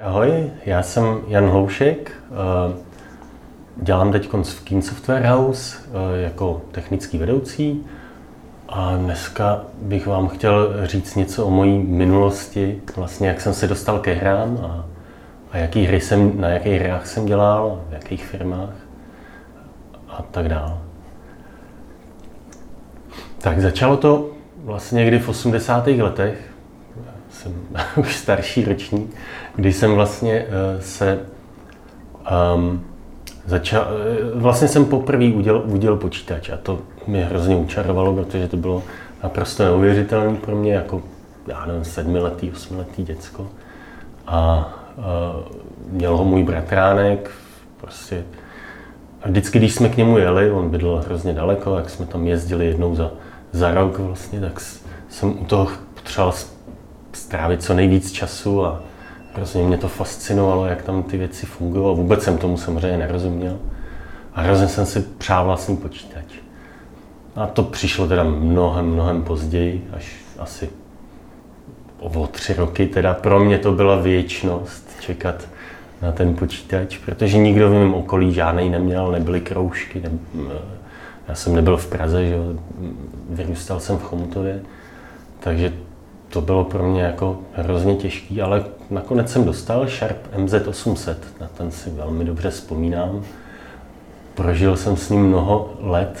Ahoj, já jsem Jan Hloušek, eh, dělám teď v Keen Software House eh, jako technický vedoucí a dneska bych vám chtěl říct něco o mojí minulosti, vlastně jak jsem se dostal ke hrám a, a jaký hry jsem, na jakých hrách jsem dělal, v jakých firmách a tak dále. Tak začalo to vlastně někdy v 80. letech, jsem už starší ročník, kdy jsem vlastně uh, se um, začal, uh, vlastně jsem poprvé udělal, udělal počítač a to mě hrozně učarovalo, protože to bylo naprosto neuvěřitelné pro mě, jako já nevím, sedmiletý, osmiletý děcko. A uh, měl ho můj bratránek, prostě a vždycky, když jsme k němu jeli, on bydlel hrozně daleko, jak jsme tam jezdili jednou za, za rok vlastně, tak jsem u toho potřeboval strávit co nejvíc času a hrozně mě to fascinovalo, jak tam ty věci fungují. Vůbec jsem tomu samozřejmě nerozuměl. A hrozně jsem si přál vlastní počítač. A to přišlo teda mnohem, mnohem později, až asi o tři roky. Teda pro mě to byla věčnost čekat na ten počítač, protože nikdo v mém okolí žádný neměl, nebyly kroužky. Ne, já jsem nebyl v Praze, že vyrůstal jsem v Chomutově, takže to bylo pro mě jako hrozně těžký, ale nakonec jsem dostal Sharp MZ800, na ten si velmi dobře vzpomínám. Prožil jsem s ním mnoho let,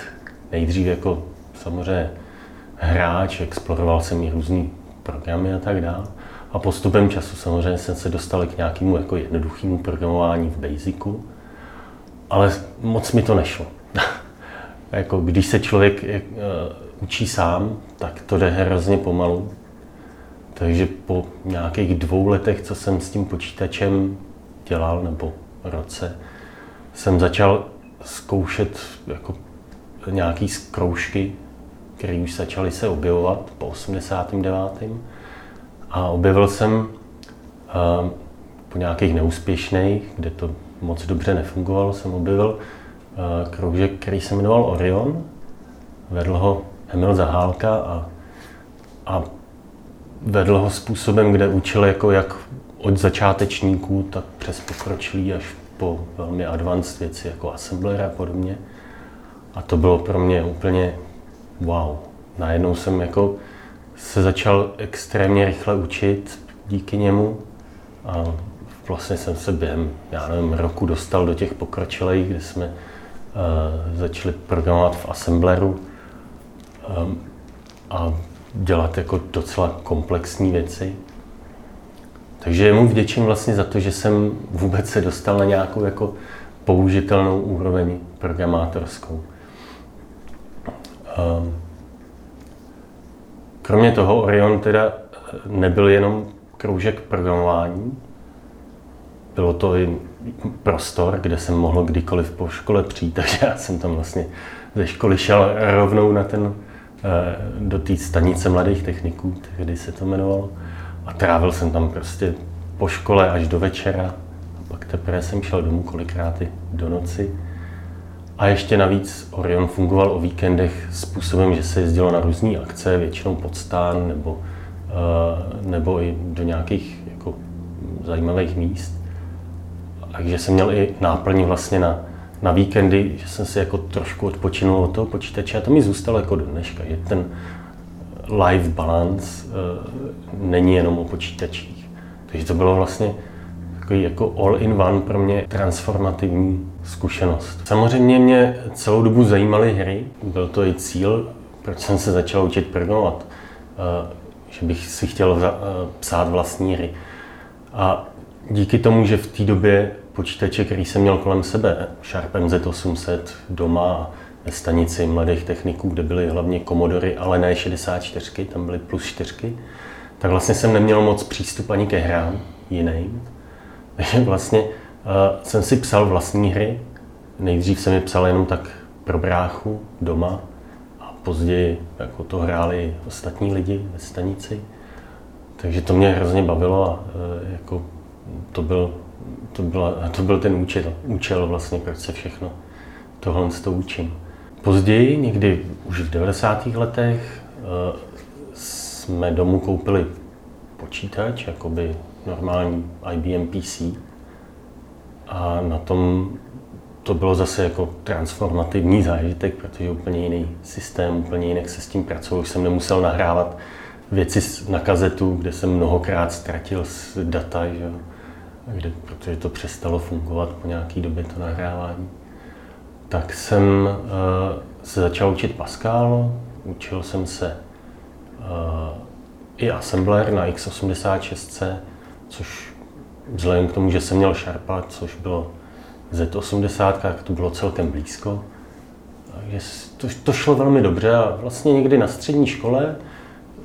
nejdřív jako samozřejmě hráč, exploroval jsem i různé programy a tak dále. A postupem času samozřejmě jsem se dostal k nějakému jako jednoduchému programování v Basicu, ale moc mi to nešlo. jako když se člověk uh, učí sám, tak to jde hrozně pomalu. Takže po nějakých dvou letech, co jsem s tím počítačem dělal, nebo roce, jsem začal zkoušet jako nějaký zkroužky, které už začaly se objevovat po 89. A objevil jsem uh, po nějakých neúspěšných, kde to moc dobře nefungovalo, jsem objevil uh, kroužek, který se jmenoval Orion. Vedl ho Emil Zahálka a, a vedl ho způsobem, kde učil jako jak od začátečníků, tak přes pokročilý až po velmi advanced věci jako assembler a podobně. A to bylo pro mě úplně wow. Najednou jsem jako se začal extrémně rychle učit díky němu a vlastně jsem se během, já nevím, roku dostal do těch pokročilých, kde jsme uh, začali programovat v Assembleru um, a dělat jako docela komplexní věci. Takže mu vděčím vlastně za to, že jsem vůbec se dostal na nějakou jako použitelnou úroveň programátorskou. Um, kromě toho Orion teda nebyl jenom kroužek programování, bylo to i prostor, kde jsem mohl kdykoliv po škole přijít, takže já jsem tam vlastně ze školy šel rovnou na ten Eh, do té stanice mladých techniků, tehdy se to jmenovalo. A trávil jsem tam prostě po škole až do večera. A pak teprve jsem šel domů kolikrát do noci. A ještě navíc Orion fungoval o víkendech způsobem, že se jezdilo na různé akce, většinou pod stán nebo, eh, nebo i do nějakých jako zajímavých míst. Takže jsem měl i náplň vlastně na na víkendy, že jsem si jako trošku odpočinul od toho počítače a to mi zůstalo jako do dneška, že ten life balance uh, není jenom o počítačích. Takže to bylo vlastně takový jako all-in-one pro mě transformativní zkušenost. Samozřejmě mě celou dobu zajímaly hry, byl to i cíl, proč jsem se začal učit programovat, uh, že bych si chtěl uh, psát vlastní hry. A díky tomu, že v té době počítače, který jsem měl kolem sebe, Sharp MZ800 doma ve stanici mladých techniků, kde byly hlavně komodory, ale ne 64, tam byly plus 4, tak vlastně jsem neměl moc přístup ani ke hrám jiným. Takže vlastně uh, jsem si psal vlastní hry. Nejdřív jsem je psal jenom tak pro bráchu doma a později jako to hráli ostatní lidi ve stanici. Takže to mě hrozně bavilo a uh, jako to byl to, byla, to byl ten účel, účel vlastně, proč se všechno tohle to učím. Později, někdy už v 90. letech, eh, jsme domů koupili počítač, jakoby normální IBM PC. A na tom to bylo zase jako transformativní zážitek, protože úplně jiný systém, úplně jinak se s tím pracoval. Už jsem nemusel nahrávat věci na kazetu, kde jsem mnohokrát ztratil data, že? Kde, protože to přestalo fungovat po nějaké době to nahrávání. Tak jsem uh, se začal učit Pascal, učil jsem se uh, i assembler na x86, což vzhledem k tomu, že jsem měl Sharpa, což bylo Z80, tak to bylo celkem blízko. To, to šlo velmi dobře a vlastně někdy na střední škole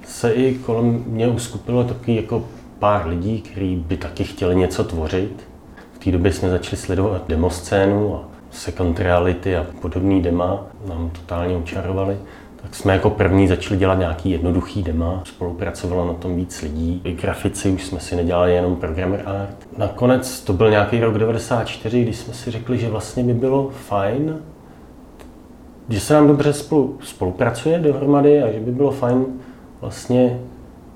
se i kolem mě uskupilo takový jako pár lidí, kteří by taky chtěli něco tvořit. V té době jsme začali sledovat demoscénu a second reality a podobný dema nám totálně učarovali. Tak jsme jako první začali dělat nějaký jednoduchý dema, spolupracovalo na tom víc lidí. I grafici už jsme si nedělali jenom programmer art. Nakonec to byl nějaký rok 94, kdy jsme si řekli, že vlastně by bylo fajn, že se nám dobře spolu, spolupracuje dohromady a že by bylo fajn vlastně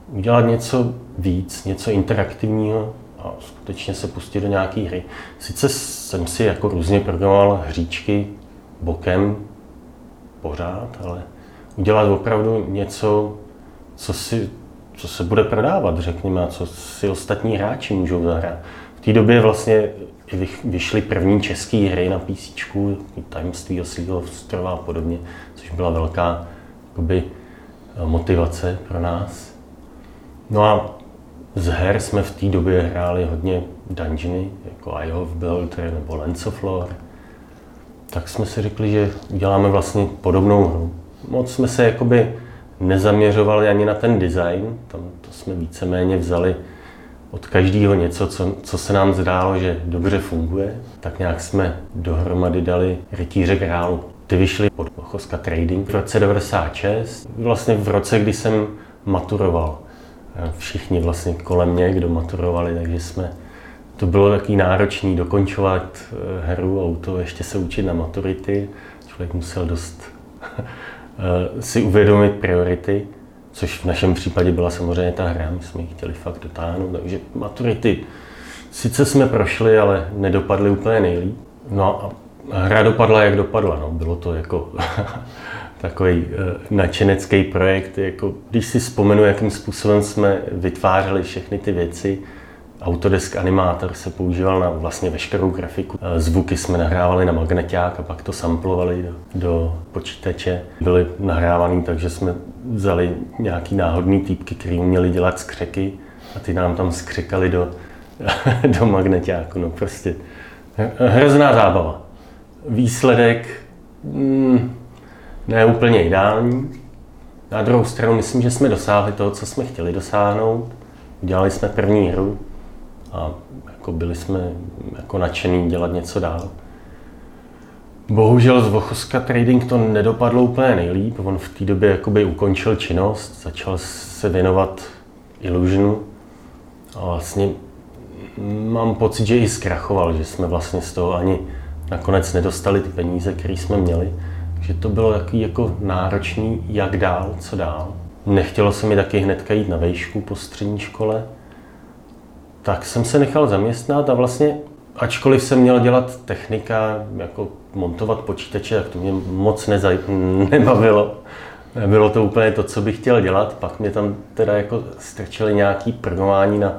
udělat něco víc, něco interaktivního a skutečně se pustit do nějaké hry. Sice jsem si jako různě programoval hříčky bokem pořád, ale udělat opravdu něco, co, si, co se bude prodávat, řekněme, a co si ostatní hráči můžou zahrát. V té době vlastně vyšly první české hry na PC, tajemství oslího strova a podobně, což byla velká jakoby, motivace pro nás. No a z her jsme v té době hráli hodně dungeony, jako Eye of Beholder nebo Lens of Lore. Tak jsme si řekli, že uděláme vlastně podobnou hru. Moc jsme se jakoby nezaměřovali ani na ten design, tam to jsme víceméně vzali od každého něco, co, co se nám zdálo, že dobře funguje. Tak nějak jsme dohromady dali Rytíře králu. Ty vyšly pod Choska Trading v roce 96, vlastně v roce, kdy jsem maturoval všichni vlastně kolem mě, kdo maturovali, takže jsme, to bylo taky náročný dokončovat eh, hru, auto, ještě se učit na maturity. Člověk musel dost eh, si uvědomit priority, což v našem případě byla samozřejmě ta hra, my jsme ji chtěli fakt dotáhnout, takže maturity sice jsme prošli, ale nedopadly úplně nejlíp. No a hra dopadla, jak dopadla, no. bylo to jako takový uh, nadšenecký projekt. Jako, když si vzpomenu, jakým způsobem jsme vytvářeli všechny ty věci, Autodesk Animator se používal na vlastně veškerou grafiku. Eh, zvuky jsme nahrávali na magneták a pak to samplovali do, do počítače. Byly nahrávaný takže jsme vzali nějaký náhodný týpky, který uměli dělat skřeky a ty nám tam skřekali do, do magnetáku. No prostě hrozná zábava. Výsledek, mm, ne úplně ideální. Na druhou stranu myslím, že jsme dosáhli toho, co jsme chtěli dosáhnout. Udělali jsme první hru a jako byli jsme jako nadšený dělat něco dál. Bohužel z Vochoska Trading to nedopadlo úplně nejlíp. On v té době jakoby ukončil činnost, začal se věnovat Illusionu a vlastně mám pocit, že i zkrachoval, že jsme vlastně z toho ani nakonec nedostali ty peníze, které jsme měli že to bylo takový jako náročný, jak dál, co dál. Nechtělo se mi taky hnedka jít na vejšku po střední škole, tak jsem se nechal zaměstnat a vlastně, ačkoliv jsem měl dělat technika, jako montovat počítače, tak to mě moc nezaj- nebavilo. Nebylo to úplně to, co bych chtěl dělat. Pak mě tam teda jako strčili nějaký programování na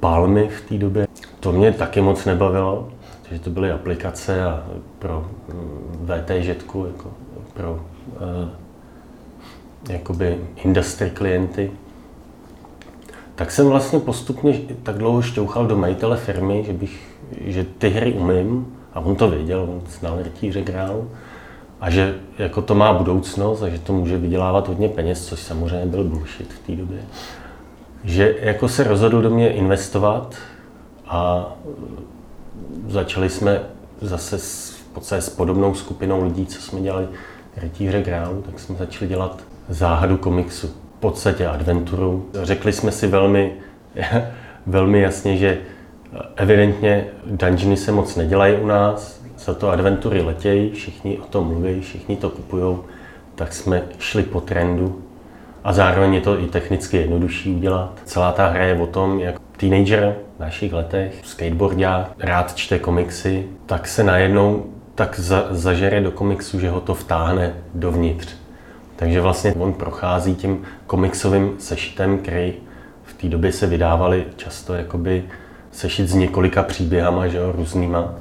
palmy v té době. To mě taky moc nebavilo že to byly aplikace a pro mm, VTŽ, jako pro uh, jakoby industry klienty. Tak jsem vlastně postupně tak dlouho šťouchal do majitele firmy, že, bych, že ty hry umím a on to věděl, on znal rytíře grál a že jako to má budoucnost a že to může vydělávat hodně peněz, což samozřejmě byl bullshit v té době. Že jako se rozhodl do mě investovat a začali jsme zase s, v podstatě s podobnou skupinou lidí, co jsme dělali Rytíře Grálu, tak jsme začali dělat záhadu komiksu. V podstatě adventuru. Řekli jsme si velmi, velmi jasně, že evidentně dungeony se moc nedělají u nás, za to adventury letějí, všichni o tom mluví, všichni to kupují, tak jsme šli po trendu a zároveň je to i technicky jednodušší udělat. Celá ta hra je o tom, jak teenager v našich letech, skateboardák, rád čte komiksy, tak se najednou tak za, zažere do komiksu, že ho to vtáhne dovnitř. Takže vlastně on prochází tím komiksovým sešitem, který v té době se vydávali často jakoby sešit s několika příběhama, že jo, různýma,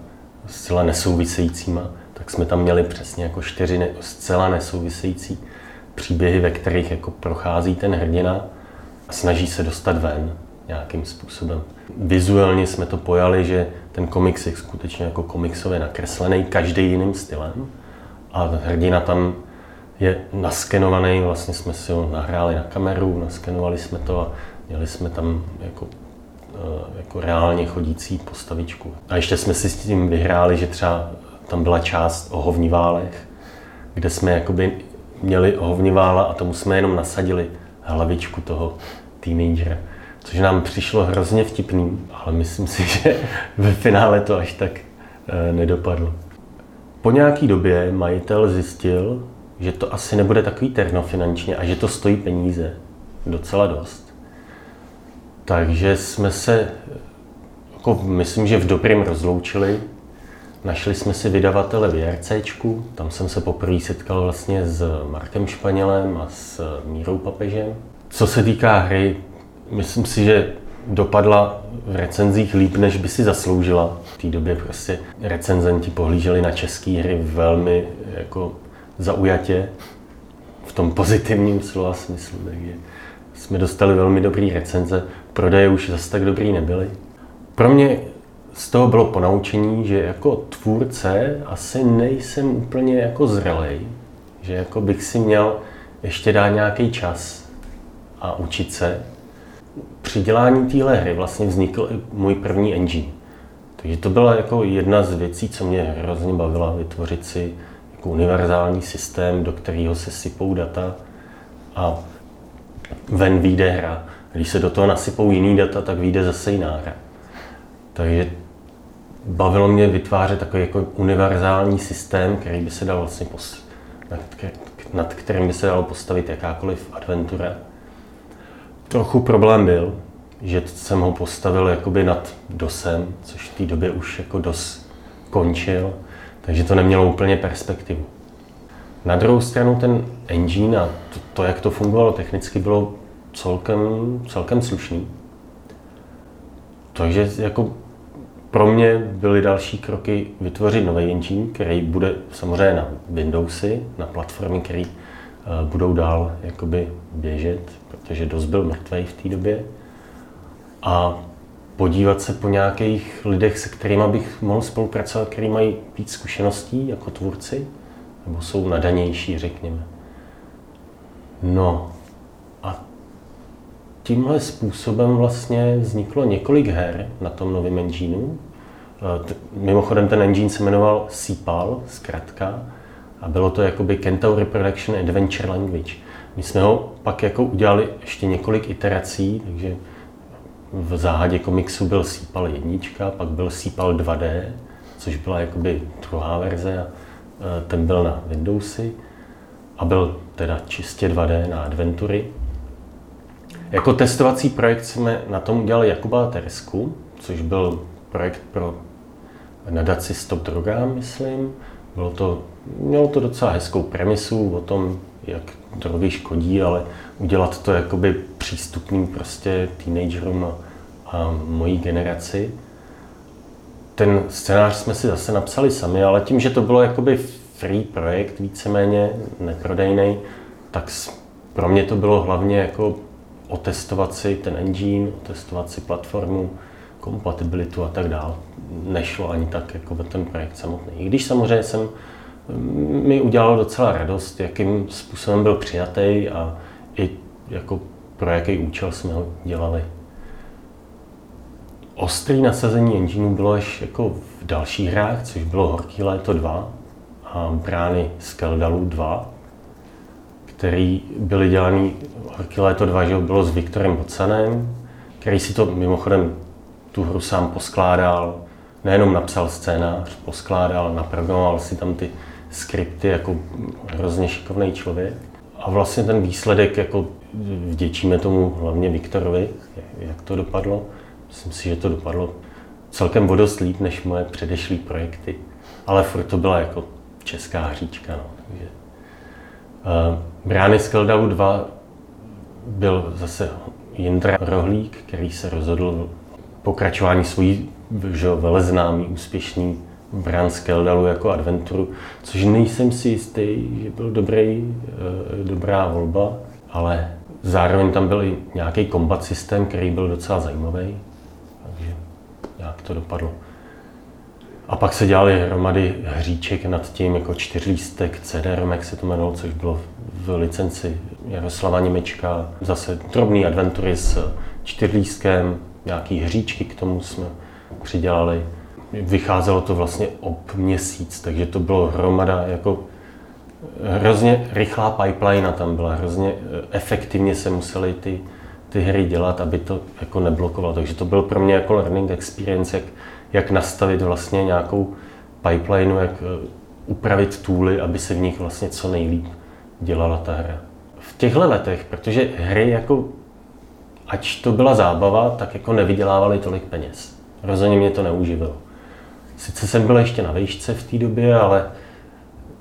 zcela nesouvisejícíma, tak jsme tam měli přesně jako čtyři ne, zcela nesouvisející příběhy, ve kterých jako prochází ten hrdina a snaží se dostat ven nějakým způsobem. Vizuálně jsme to pojali, že ten komiks je skutečně jako komiksově nakreslený, každý jiným stylem a hrdina tam je naskenovaný, vlastně jsme si ho nahráli na kameru, naskenovali jsme to a měli jsme tam jako, eh, jako reálně chodící postavičku. A ještě jsme si s tím vyhráli, že třeba tam byla část o hovniválech, kde jsme jakoby měli hovnivála a tomu jsme jenom nasadili hlavičku toho teenagera. Což nám přišlo hrozně vtipný, ale myslím si, že ve finále to až tak e, nedopadlo. Po nějaký době majitel zjistil, že to asi nebude takový terno finančně a že to stojí peníze docela dost. Takže jsme se, jako myslím, že v dobrém rozloučili. Našli jsme si vydavatele v JRCčku, tam jsem se poprvé setkal vlastně s Markem Španělem a s Mírou Papežem. Co se týká hry, myslím si, že dopadla v recenzích líp, než by si zasloužila. V té době prostě recenzenti pohlíželi na české hry velmi jako zaujatě, v tom pozitivním slova smyslu, takže jsme dostali velmi dobrý recenze, prodeje už zase tak dobrý nebyly. Pro mě z toho bylo ponaučení, že jako tvůrce asi nejsem úplně jako zrelej, že jako bych si měl ještě dát nějaký čas a učit se. Při dělání téhle hry vlastně vznikl i můj první engine. Takže to byla jako jedna z věcí, co mě hrozně bavila, vytvořit si jako univerzální systém, do kterého se sypou data a ven vyjde hra. Když se do toho nasypou jiný data, tak vyjde zase jiná hra. Takže bavilo mě vytvářet takový jako univerzální systém, který by se dal vlastně pos, nad kterým by se dalo postavit jakákoliv adventura. Trochu problém byl, že jsem ho postavil jakoby nad DOSem, což v té době už jako DOS končil, takže to nemělo úplně perspektivu. Na druhou stranu ten engine a to, to jak to fungovalo technicky, bylo celkem, celkem slušný. Takže jako pro mě byly další kroky vytvořit nový engine, který bude samozřejmě na Windowsy, na platformy, které uh, budou dál jakoby běžet, protože dost byl mrtvý v té době. A podívat se po nějakých lidech, se kterými bych mohl spolupracovat, kteří mají víc zkušeností jako tvůrci, nebo jsou nadanější, řekněme. No a tímhle způsobem vlastně vzniklo několik her na tom novém engineu. E, mimochodem ten engine se jmenoval CPAL, zkrátka, a bylo to jakoby Kentaur Production Adventure Language. My jsme ho pak jako udělali ještě několik iterací, takže v záhadě komiksu byl Sípal jednička, pak byl Sípal 2D, což byla jakoby druhá verze a e, ten byl na Windowsy a byl teda čistě 2D na adventury. Jako testovací projekt jsme na tom udělali Jakuba Teresku, což byl projekt pro nadaci Stop Drogám, myslím. Bylo to, mělo to docela hezkou premisu o tom, jak drogy škodí, ale udělat to jakoby přístupným prostě teenagerům a, a mojí generaci. Ten scénář jsme si zase napsali sami, ale tím, že to bylo jakoby free projekt, víceméně neprodejný, tak pro mě to bylo hlavně jako otestovat si ten engine, otestovat si platformu, kompatibilitu a tak dále. Nešlo ani tak jako ten projekt samotný. I když samozřejmě jsem mi udělalo docela radost, jakým způsobem byl přijatý a i jako pro jaký účel jsme ho dělali. Ostrý nasazení engineu bylo až jako v dalších hrách, což bylo Horký léto 2 a Brány Skeldalu 2, který byly dělaný, Horký léto 2 že bylo s Viktorem Bocanem, který si to mimochodem tu hru sám poskládal, nejenom napsal scénář, poskládal, naprogramoval si tam ty skripty jako hrozně šikovný člověk. A vlastně ten výsledek, jako vděčíme tomu hlavně Viktorovi, jak to dopadlo, myslím si, že to dopadlo celkem o dost líp než moje předešlé projekty. Ale furt to byla jako česká hříčka. No. Takže, uh, Brány z Keldalu 2 byl zase Jindra Rohlík, který se rozhodl pokračování svojí že, veleznámý, úspěšný Brán z Keldalu jako adventuru, což nejsem si jistý, že byl dobrý, uh, dobrá volba, ale zároveň tam byl i nějaký kombat systém, který byl docela zajímavý jak to dopadlo. A pak se dělali hromady hříček nad tím, jako čtyřlístek, CD-ROM, jak se to jmenovalo, což bylo v licenci Jaroslava Němečka. Zase drobný adventury s čtyřlístkem, nějaký hříčky k tomu jsme přidělali. Vycházelo to vlastně ob měsíc, takže to bylo hromada jako hrozně rychlá pipeline tam byla, hrozně efektivně se museli ty ty hry dělat, aby to jako neblokovalo. Takže to byl pro mě jako learning experience, jak, jak nastavit vlastně nějakou pipeline, jak eh, upravit tooly, aby se v nich vlastně co nejlíp dělala ta hra. V těchto letech, protože hry jako, ať to byla zábava, tak jako nevydělávaly tolik peněz. Rozhodně mě to neuživilo. Sice jsem byl ještě na vejšce v té době, ale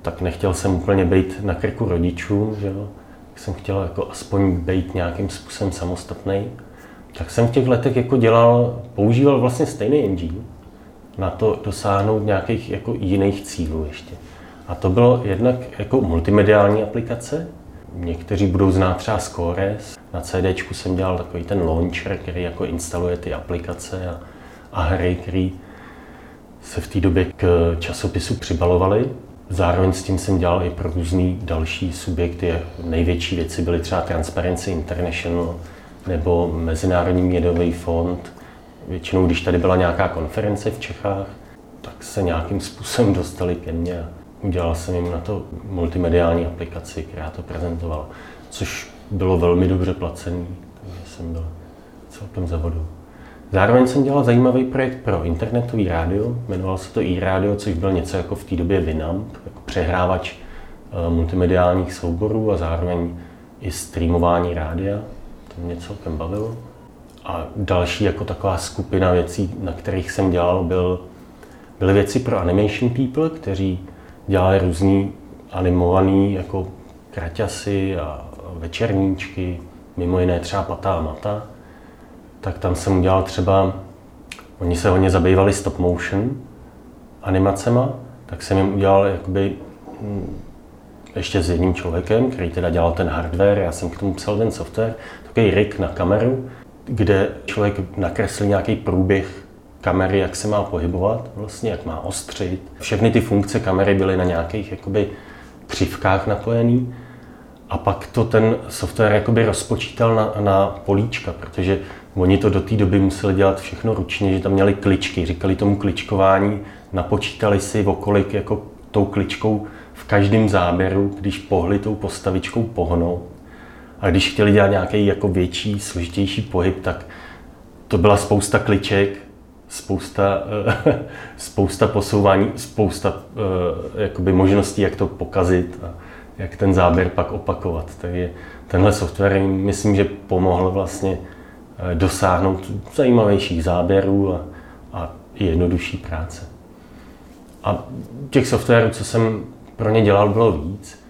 tak nechtěl jsem úplně být na krku rodičům, že jo jsem chtěl jako aspoň být nějakým způsobem samostatný, tak jsem v těch letech jako dělal, používal vlastně stejný engine na to dosáhnout nějakých jako jiných cílů ještě. A to bylo jednak jako multimediální aplikace. Někteří budou znát třeba Scores. Na CD jsem dělal takový ten launcher, který jako instaluje ty aplikace a, a hry, které se v té době k časopisu přibalovaly. Zároveň s tím jsem dělal i pro různý další subjekty. Největší věci byly třeba Transparency International nebo Mezinárodní měnový fond. Většinou, když tady byla nějaká konference v Čechách, tak se nějakým způsobem dostali ke mně udělal jsem jim na to multimediální aplikaci, která to prezentovala, což bylo velmi dobře placený, takže jsem byl celkem za vodou. Zároveň jsem dělal zajímavý projekt pro internetový rádio, jmenoval se to e-rádio, což byl něco jako v té době Winamp, jako přehrávač eh, multimediálních souborů a zároveň i streamování rádia. To mě celkem bavilo. A další jako taková skupina věcí, na kterých jsem dělal, byl, byly věci pro animation people, kteří dělali různý animovaný jako kraťasy a večerníčky, mimo jiné třeba Patá Mata tak tam jsem udělal třeba, oni se hodně zabývali stop motion animacema, tak jsem jim udělal jakoby hm, ještě s jedním člověkem, který teda dělal ten hardware, já jsem k tomu psal ten software, takový rig na kameru, kde člověk nakreslil nějaký průběh kamery, jak se má pohybovat, vlastně jak má ostřit. Všechny ty funkce kamery byly na nějakých jakoby křivkách napojený a pak to ten software jakoby rozpočítal na, na políčka, protože Oni to do té doby museli dělat všechno ručně, že tam měli kličky, říkali tomu kličkování, napočítali si okolik jako tou kličkou v každém záběru, když pohli tou postavičkou pohnou. A když chtěli dělat nějaký jako větší, složitější pohyb, tak to byla spousta kliček, spousta, spousta posouvání, spousta eh, jakoby možností, jak to pokazit a jak ten záběr pak opakovat. Takže tenhle software myslím, že pomohl vlastně Eh, dosáhnout zajímavějších záběrů a, a jednodušší práce. A těch softwarů, co jsem pro ně dělal, bylo víc.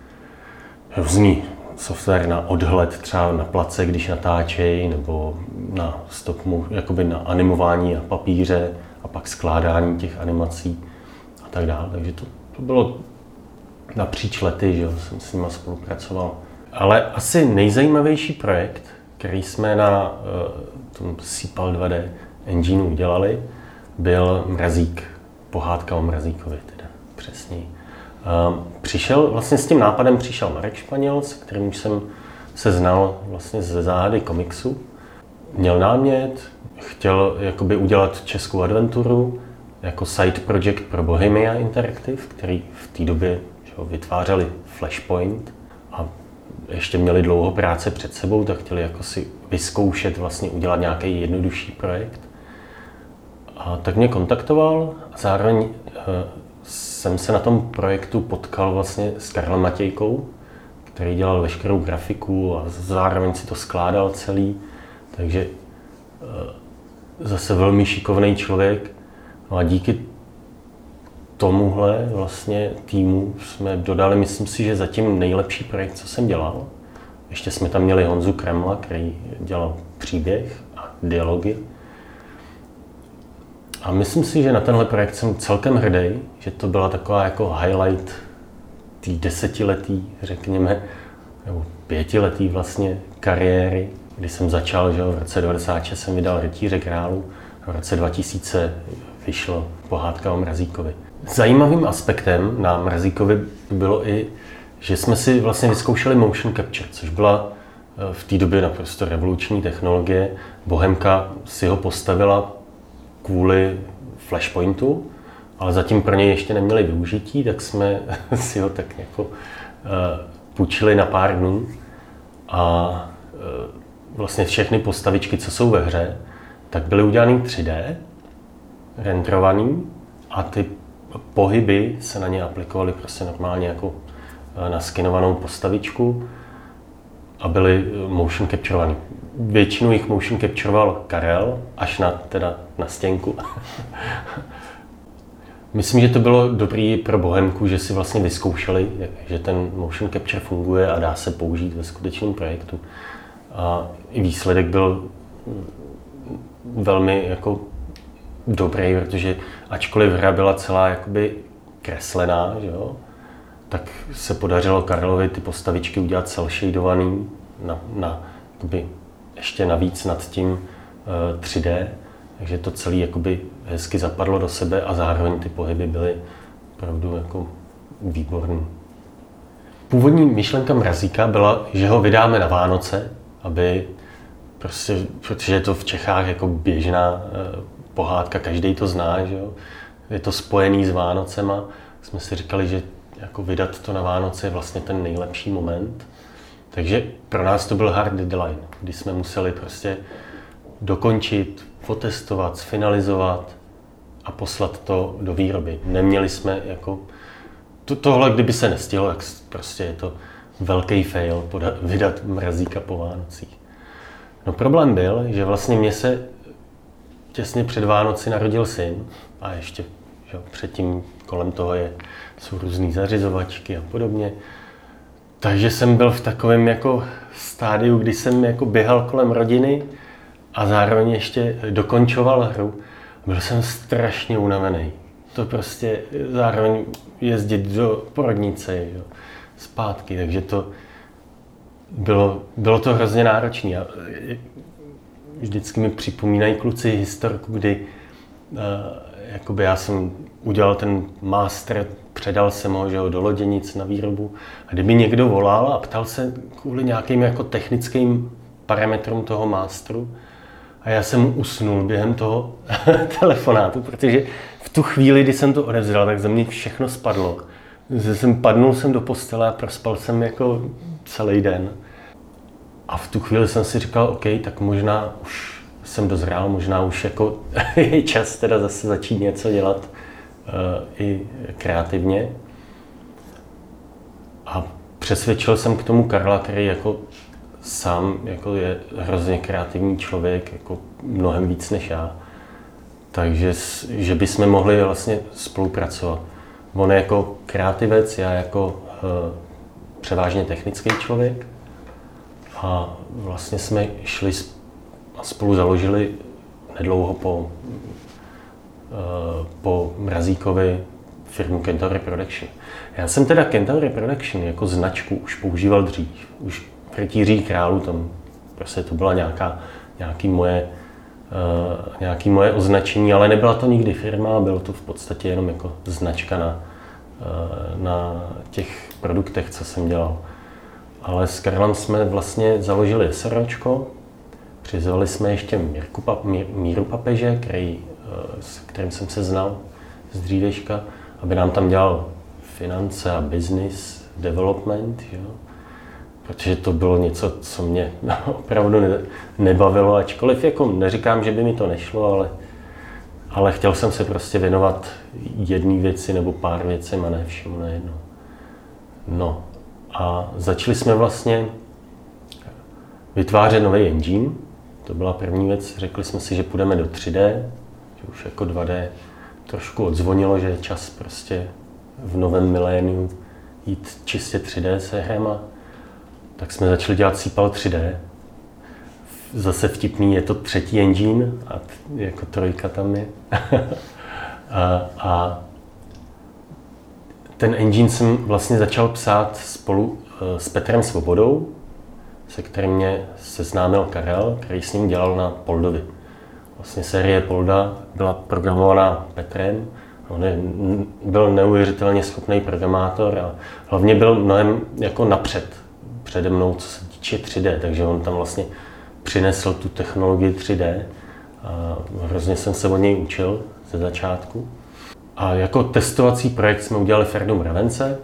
Různý software na odhled, třeba na place, když natáčejí, nebo na stopu, jakoby na animování na papíře a pak skládání těch animací a tak dále. Takže to, to bylo napříč lety, že jsem s nimi spolupracoval. Ale asi nejzajímavější projekt, který jsme na uh, tom CPAL 2D engineu udělali, byl mrazík, pohádka o mrazíkovi teda, přesně. Uh, přišel, vlastně s tím nápadem přišel Marek Španěl, s kterým už jsem se znal vlastně ze záhady komiksu. Měl námět, chtěl jakoby udělat českou adventuru jako side project pro Bohemia Interactive, který v té době že, vytvářeli Flashpoint ještě měli dlouho práce před sebou, tak chtěli jako si vyzkoušet vlastně udělat nějaký jednodušší projekt. A tak mě kontaktoval a zároveň uh, jsem se na tom projektu potkal vlastně s Karlem Matějkou, který dělal veškerou grafiku a zároveň si to skládal celý. Takže uh, zase velmi šikovný člověk. No a díky tomuhle vlastně týmu jsme dodali, myslím si, že zatím nejlepší projekt, co jsem dělal. Ještě jsme tam měli Honzu Kremla, který dělal příběh a dialogy. A myslím si, že na tenhle projekt jsem celkem hrdý, že to byla taková jako highlight té desetiletý, řekněme, nebo pětiletý vlastně kariéry, kdy jsem začal, že v roce 96 jsem vydal Rytíře králu, v roce 2000 vyšlo pohádka o Mrazíkovi. Zajímavým aspektem na Mrazíkovi bylo i, že jsme si vlastně vyzkoušeli motion capture, což byla eh, v té době naprosto revoluční technologie. Bohemka si ho postavila kvůli flashpointu, ale zatím pro něj ještě neměli využití, tak jsme si ho tak jako uh, půjčili na pár dnů a uh, vlastně všechny postavičky, co jsou ve hře, tak byly udělané 3D, renderovaný a ty pohyby se na ně aplikovaly prostě normálně jako eh, na skenovanou postavičku a byly motion capturovaný. Většinu jich motion capturoval Karel, až na, teda na stěnku. Myslím, že to bylo dobrý pro Bohemku, že si vlastně vyzkoušeli, že ten motion capture funguje a dá se použít ve skutečném projektu. A výsledek byl velmi jako dobrý, protože ačkoliv hra byla celá jakoby kreslená, že jo, tak se podařilo Karlovi ty postavičky udělat cel shadovaný na, na jakoby ještě navíc nad tím uh, eh, 3D, takže to celé jakoby hezky zapadlo do sebe a zároveň ty pohyby byly opravdu jako výborný. Původní myšlenka Mrazíka byla, že ho vydáme na Vánoce, aby prostě, protože je to v Čechách jako běžná eh, pohádka, každý to zná, že jo? je to spojený s Vánocema. Jsme si říkali, že jako vydat to na Vánoce je vlastně ten nejlepší moment. Takže pro nás to byl hard deadline, kdy jsme museli prostě dokončit, otestovat, finalizovat a poslat to do výroby. Neměli jsme jako... To, tohle, kdyby se nestihlo, tak prostě je to velký fail vydat mrazíka po Vánocích. No problém byl, že vlastně mě se těsně před Vánoci narodil syn a ještě že, předtím kolem toho je, jsou různé zařizovačky a podobně. Takže jsem byl v takovém jako stádiu, kdy jsem jako běhal kolem rodiny a zároveň ještě dokončoval hru. Byl jsem strašně unavený. To prostě zároveň jezdit do porodnice, jo, zpátky, takže to bylo, bylo to hrozně náročné vždycky mi připomínají kluci historku, kdy uh, jakoby já jsem udělal ten master, předal jsem ho, že ho do loděnic na výrobu a kdyby někdo volal a ptal se kvůli nějakým jako technickým parametrům toho masteru, a já jsem usnul během toho telefonátu, protože v tu chvíli, kdy jsem to odevzdal, tak ze mě všechno spadlo. Jsem padnul jsem do postele a prospal jsem jako celý den. A v tu chvíli jsem si říkal, OK, tak možná už jsem dozrál, možná už jako je čas teda zase začít něco dělat uh, i kreativně. A přesvědčil jsem k tomu Karla, který jako sám jako je hrozně kreativní člověk, jako mnohem víc než já. Takže že bychom mohli vlastně spolupracovat. On je jako kreativec, já jako uh, převážně technický člověk. A vlastně jsme šli a spolu založili nedlouho po, eh, po Mrazíkovi firmu Kentauri Production. Já jsem teda Kentauri Production jako značku už používal dřív. Už v Rytíří králu tam prostě to byla nějaká, nějaký moje, uh, nějaký moje označení, ale nebyla to nikdy firma, bylo to v podstatě jenom jako značka na, uh, na těch produktech, co jsem dělal. Ale s Karlem jsme vlastně založili SROčko, přizvali jsme ještě Mírku, Míru Papeže, který, eh, s kterým jsem se znal z dříveška, aby nám tam dělal finance a business development, jo? protože to bylo něco, co mě opravdu nebavilo, ačkoliv jako neříkám, že by mi to nešlo, ale, ale chtěl jsem se prostě věnovat jedné věci nebo pár věcem a ne všemu najednou. No, a začali jsme vlastně vytvářet nový engine. To byla první věc. Řekli jsme si, že půjdeme do 3D, že už jako 2D trošku odzvonilo, že je čas prostě v novém miléniu jít čistě 3D se hrama. Tak jsme začali dělat Cipal 3D. Zase vtipný, je to třetí engine a jako trojka tam je. a, a ten engine jsem vlastně začal psát spolu eh, s Petrem Svobodou, se kterým mě seznámil Karel, který s ním dělal na Poldovi. Vlastně série Polda byla programovaná Petrem. On je, byl neuvěřitelně schopný programátor a hlavně byl mnohem jako napřed přede mnou, co se týče 3D, takže on tam vlastně přinesl tu technologii 3D a hrozně jsem se od něj učil ze začátku. A jako testovací projekt jsme udělali Ferdum Ravence,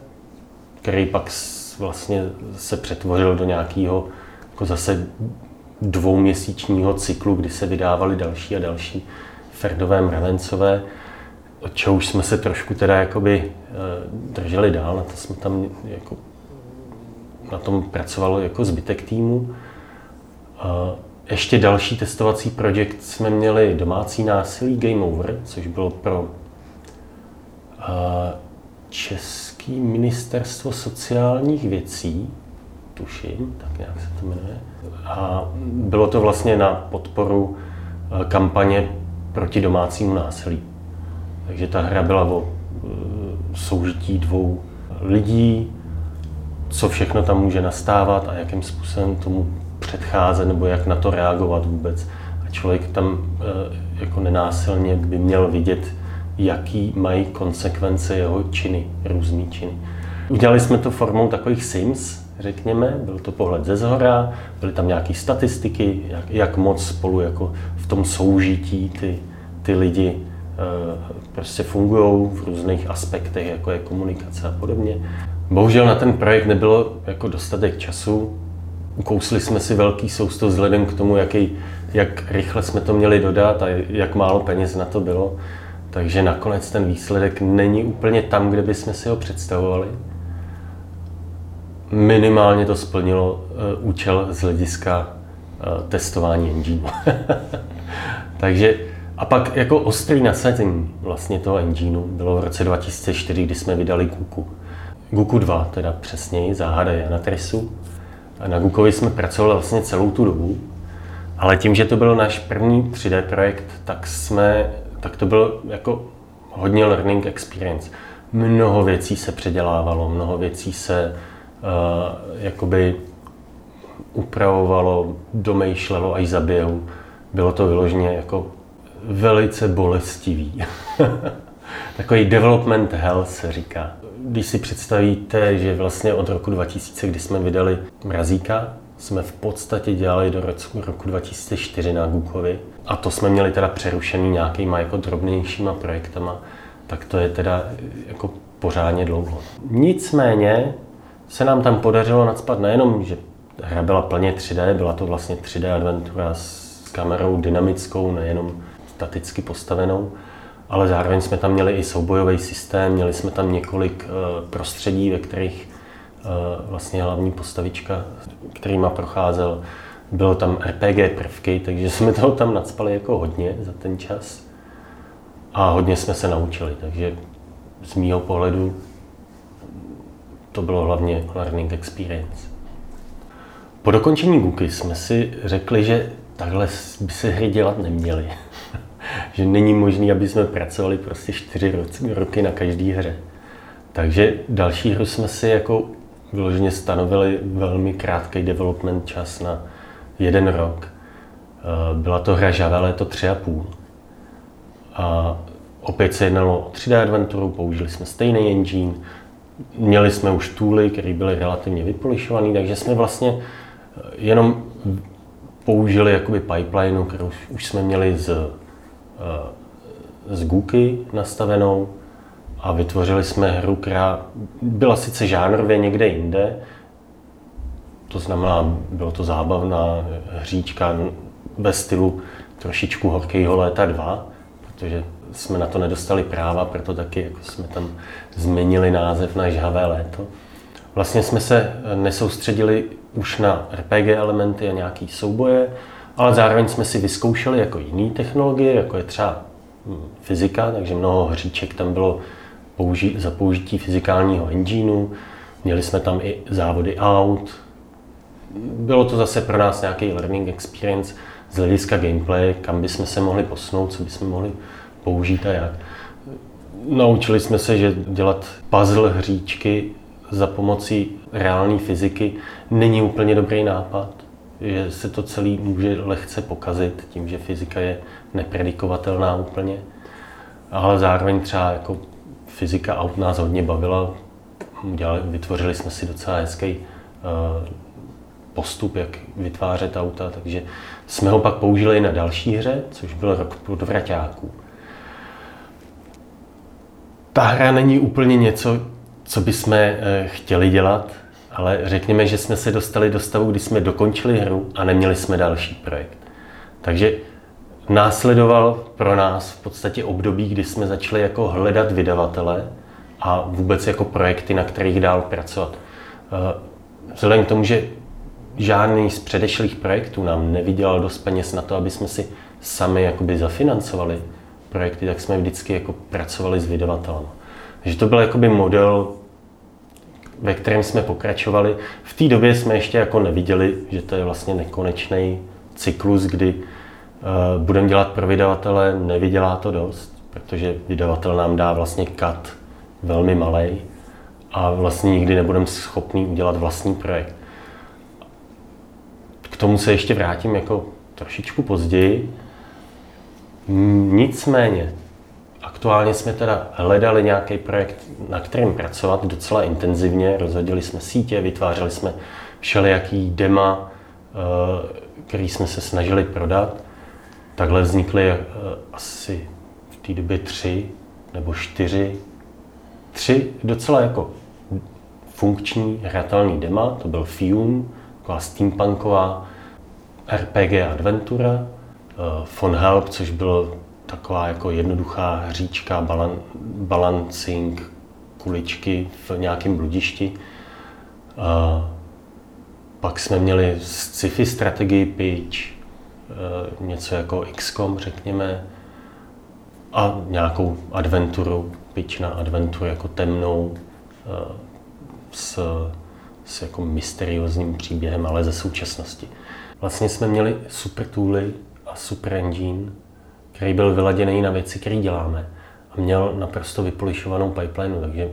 který pak vlastně se přetvořil do nějakého jako zase dvouměsíčního cyklu, kdy se vydávaly další a další Ferdové mravencové, od čeho už jsme se trošku teda jakoby eh, drželi dál, na to jsme tam jako na tom pracovalo jako zbytek týmu. Ještě další testovací projekt jsme měli domácí násilí Game Over, což bylo pro Český ministerstvo sociálních věcí, tuším, tak nějak se to jmenuje. A bylo to vlastně na podporu eh, kampaně proti domácímu násilí. Takže ta hra byla o eh, soužití dvou lidí, co všechno tam může nastávat a jakým způsobem tomu předcházet nebo jak na to reagovat vůbec. A člověk tam eh, jako nenásilně by měl vidět, jaký mají konsekvence jeho činy, různý činy. Udělali jsme to formou takových Sims, řekněme, byl to pohled ze zhora, byly tam nějaké statistiky, jak, jak moc spolu jako v tom soužití ty, ty lidi e, prostě fungují v různých aspektech, jako je komunikace a podobně. Bohužel na ten projekt nebylo jako dostatek času. Ukousli jsme si velký sousto vzhledem k tomu, jaký, jak rychle jsme to měli dodat a jak málo peněz na to bylo. Takže nakonec ten výsledek není úplně tam, kde bychom si ho představovali. Minimálně to splnilo uh, účel z hlediska uh, testování engineu. Takže a pak jako ostrý nasazení vlastně toho engineu bylo v roce 2004, kdy jsme vydali Guku. Guku 2, teda přesněji, záhada Janatrisu. A na Gukovi jsme pracovali vlastně celou tu dobu, ale tím, že to byl náš první 3D projekt, tak jsme tak to byl jako hodně learning experience. Mnoho věcí se předělávalo, mnoho věcí se uh, jakoby upravovalo, domýšlelo až za běhu. Bylo to vyloženě jako velice bolestivý. Takový development hell se říká. Když si představíte, že vlastně od roku 2000, kdy jsme vydali Mrazíka, jsme v podstatě dělali do roku 2004 na Gukovi. A to jsme měli teda přerušený nějakýma jako drobnějšíma projektama, tak to je teda jako pořádně dlouho. Nicméně se nám tam podařilo nadspat nejenom, že hra byla plně 3D, byla to vlastně 3D adventura s kamerou dynamickou, nejenom staticky postavenou, ale zároveň jsme tam měli i soubojový systém, měli jsme tam několik eh, prostředí, ve kterých Eh, vlastně hlavní postavička, kterýma procházel. Bylo tam RPG prvky, takže jsme toho tam nadspali jako hodně za ten čas. A hodně jsme se naučili, takže z mýho pohledu to bylo hlavně learning experience. Po dokončení Guky jsme si řekli, že takhle by se hry dělat neměly. že není možné, aby jsme pracovali prostě čtyři roky na každé hře. Takže další hru jsme si jako vyloženě stanovili velmi krátký development čas na jeden rok. Eh, byla to hra Java léto 3,5. A opět se jednalo o 3D adventuru, použili jsme stejný engine, měli jsme už tooly, které byly relativně vypolišované, takže jsme vlastně eh, jenom použili jakoby pipeline, kterou už jsme měli z, eh, z Gooky nastavenou, a vytvořili jsme hru, která byla sice žánrově někde jinde, to znamená, bylo to zábavná hříčka ve stylu trošičku horkého léta 2, protože jsme na to nedostali práva, proto taky jako jsme tam změnili název na žhavé léto. Vlastně jsme se nesoustředili už na RPG elementy a nějaký souboje, ale zároveň jsme si vyzkoušeli jako jiné technologie, jako je třeba hm, fyzika, takže mnoho hříček tam bylo použi- za použití fyzikálního engineu, měli jsme tam i závody aut, bylo to zase pro nás nějaký learning experience z hlediska gameplay, kam bychom se mohli posunout, co bychom mohli použít a jak. Naučili jsme se, že dělat puzzle hříčky za pomocí reálné fyziky není úplně dobrý nápad, že se to celý může lehce pokazit tím, že fyzika je nepredikovatelná úplně. Ale zároveň třeba jako fyzika aut nás hodně bavila. Udělali, vytvořili jsme si docela hezký uh, postup, jak vytvářet auta, takže jsme ho pak použili na další hře, což byl rok podvraťáků. Ta hra není úplně něco, co bychom eh, chtěli dělat, ale řekněme, že jsme se dostali do stavu, kdy jsme dokončili hru a neměli jsme další projekt. Takže následoval pro nás v podstatě období, kdy jsme začali jako hledat vydavatele a vůbec jako projekty, na kterých dál pracovat. Eh, vzhledem k tomu, že žádný z předešlých projektů nám nevydělal dost peněz na to, aby jsme si sami jakoby zafinancovali projekty, tak jsme vždycky jako pracovali s vydavatelem. Takže to byl jakoby model, ve kterém jsme pokračovali. V té době jsme ještě jako neviděli, že to je vlastně nekonečný cyklus, kdy uh, budeme dělat pro vydavatele, nevydělá to dost, protože vydavatel nám dá vlastně kat velmi malý a vlastně nikdy nebudeme schopni udělat vlastní projekt. Tomu se ještě vrátím jako trošičku později. Nicméně, aktuálně jsme teda hledali nějaký projekt, na kterém pracovat docela intenzivně. Rozhodili jsme sítě, vytvářeli jsme všelijaký dema, eh, který jsme se snažili prodat. Takhle vznikly eh, asi v té době tři nebo čtyři, tři docela jako funkční hratelný dema, to byl Fium, taková steampunková RPG adventura, uh, Von Help, což byl taková jako jednoduchá hříčka, balan, balancing, kuličky v nějakém bludišti. Uh, pak jsme měli sci-fi strategii pitch, uh, něco jako XCOM, řekněme, a nějakou adventuru, pitch na adventuru jako temnou, s s jako mysteriózním příběhem, ale ze současnosti. Vlastně jsme měli super tooly a super engine, který byl vyladěný na věci, které děláme a měl naprosto vypolišovanou pipeline, takže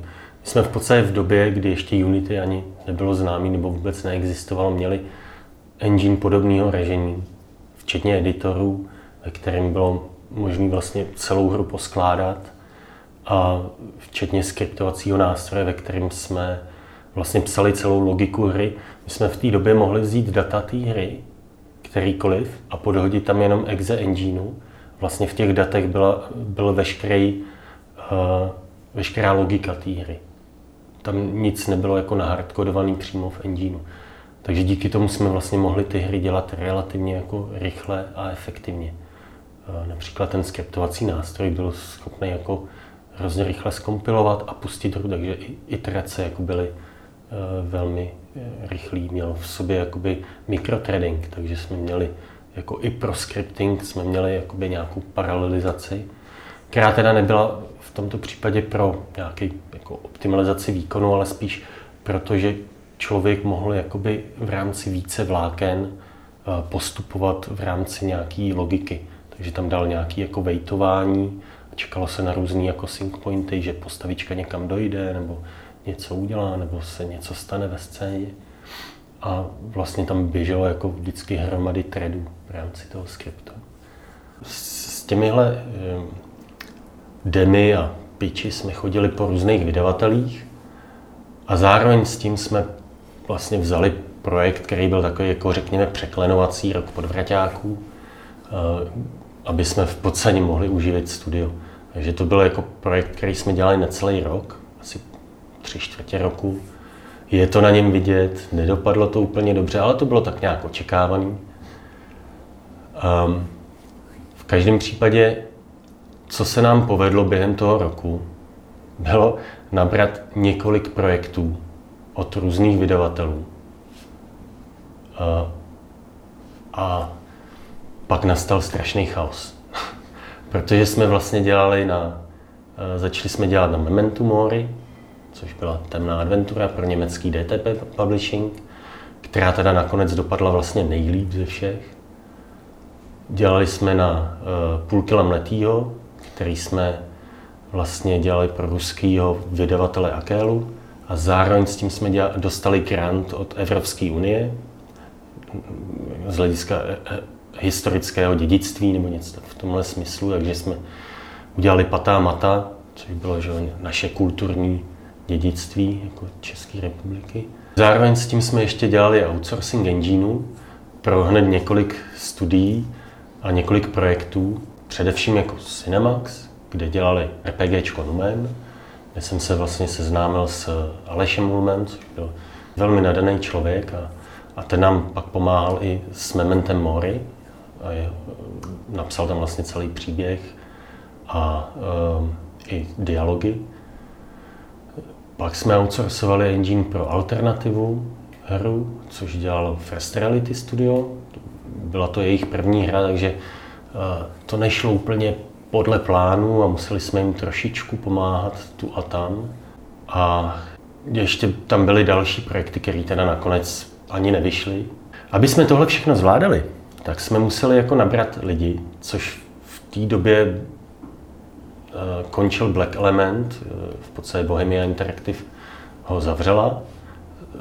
my jsme v podstatě v době, kdy ještě Unity ani nebylo známý nebo vůbec neexistovalo, měli engine podobného režení, včetně editorů, ve kterém bylo možné vlastně celou hru poskládat a včetně skriptovacího nástroje, ve kterém jsme vlastně psali celou logiku hry. My jsme v té době mohli vzít data té hry, kterýkoliv, a podhodit tam jenom exe engineu. Vlastně v těch datech byla, byl veškerý, uh, veškerá logika té hry. Tam nic nebylo jako nahardkodovaný přímo v engineu. Takže díky tomu jsme vlastně mohli ty hry dělat relativně jako rychle a efektivně. Uh, například ten skriptovací nástroj byl schopný jako hrozně rychle skompilovat a pustit hru, takže iterace jako byly Eh, velmi eh, rychlý, měl v sobě jakoby mikrotrading, takže jsme měli jako i pro scripting jsme měli jakoby nějakou paralelizaci, která teda nebyla v tomto případě pro nějaký jako optimalizaci výkonu, ale spíš protože člověk mohl jakoby v rámci více vláken eh, postupovat v rámci nějaké logiky. Takže tam dal nějaké jako vejtování, čekalo se na různé jako sync pointy, že postavička někam dojde, nebo něco udělá nebo se něco stane ve scéně. A vlastně tam běželo jako vždycky hromady threadů v rámci toho skriptu. S těmihle eh, demy a pitchy jsme chodili po různých vydavatelích a zároveň s tím jsme vlastně vzali projekt, který byl takový, jako řekněme, překlenovací rok podvraťáků, eh, aby jsme v podstatě mohli uživit studio. Takže to byl jako projekt, který jsme dělali na celý rok, asi tři čtvrtě roku. Je to na něm vidět, nedopadlo to úplně dobře, ale to bylo tak nějak očekávaný. Um, v každém případě, co se nám povedlo během toho roku, bylo nabrat několik projektů od různých vydavatelů. Uh, a pak nastal strašný chaos. Protože jsme vlastně dělali na, eh, začali jsme dělat na Memento Mori, což byla temná adventura pro německý DTP Publishing, která teda nakonec dopadla vlastně nejlíp ze všech. Dělali jsme na uh, půl kila mletýho, který jsme vlastně dělali pro ruského vydavatele Akélu a zároveň s tím jsme dělali, dostali grant od Evropské unie z hlediska eh, eh, historického dědictví nebo něco v tomhle smyslu, takže jsme udělali Patá Mata, což bylo že, naše kulturní dědictví jako České republiky. Zároveň s tím jsme ještě dělali outsourcing engineu pro hned několik studií a několik projektů, především jako Cinemax, kde dělali RPG Numen, kde jsem se vlastně seznámil s Alešem Ulmem, což byl velmi nadaný člověk a, a ten nám pak pomáhal i s Mementem Mori a je, napsal tam vlastně celý příběh a um, i dialogy. Pak jsme outsourcovali engine pro alternativu hru, což dělal First Reality Studio. Byla to jejich první hra, takže uh, to nešlo úplně podle plánu a museli jsme jim trošičku pomáhat tu a tam. A ještě tam byly další projekty, které teda nakonec ani nevyšly. Aby jsme tohle všechno zvládali, tak jsme museli jako nabrat lidi, což v té době eh, končil Black Element, eh, v podstatě Bohemia Interactive ho zavřela,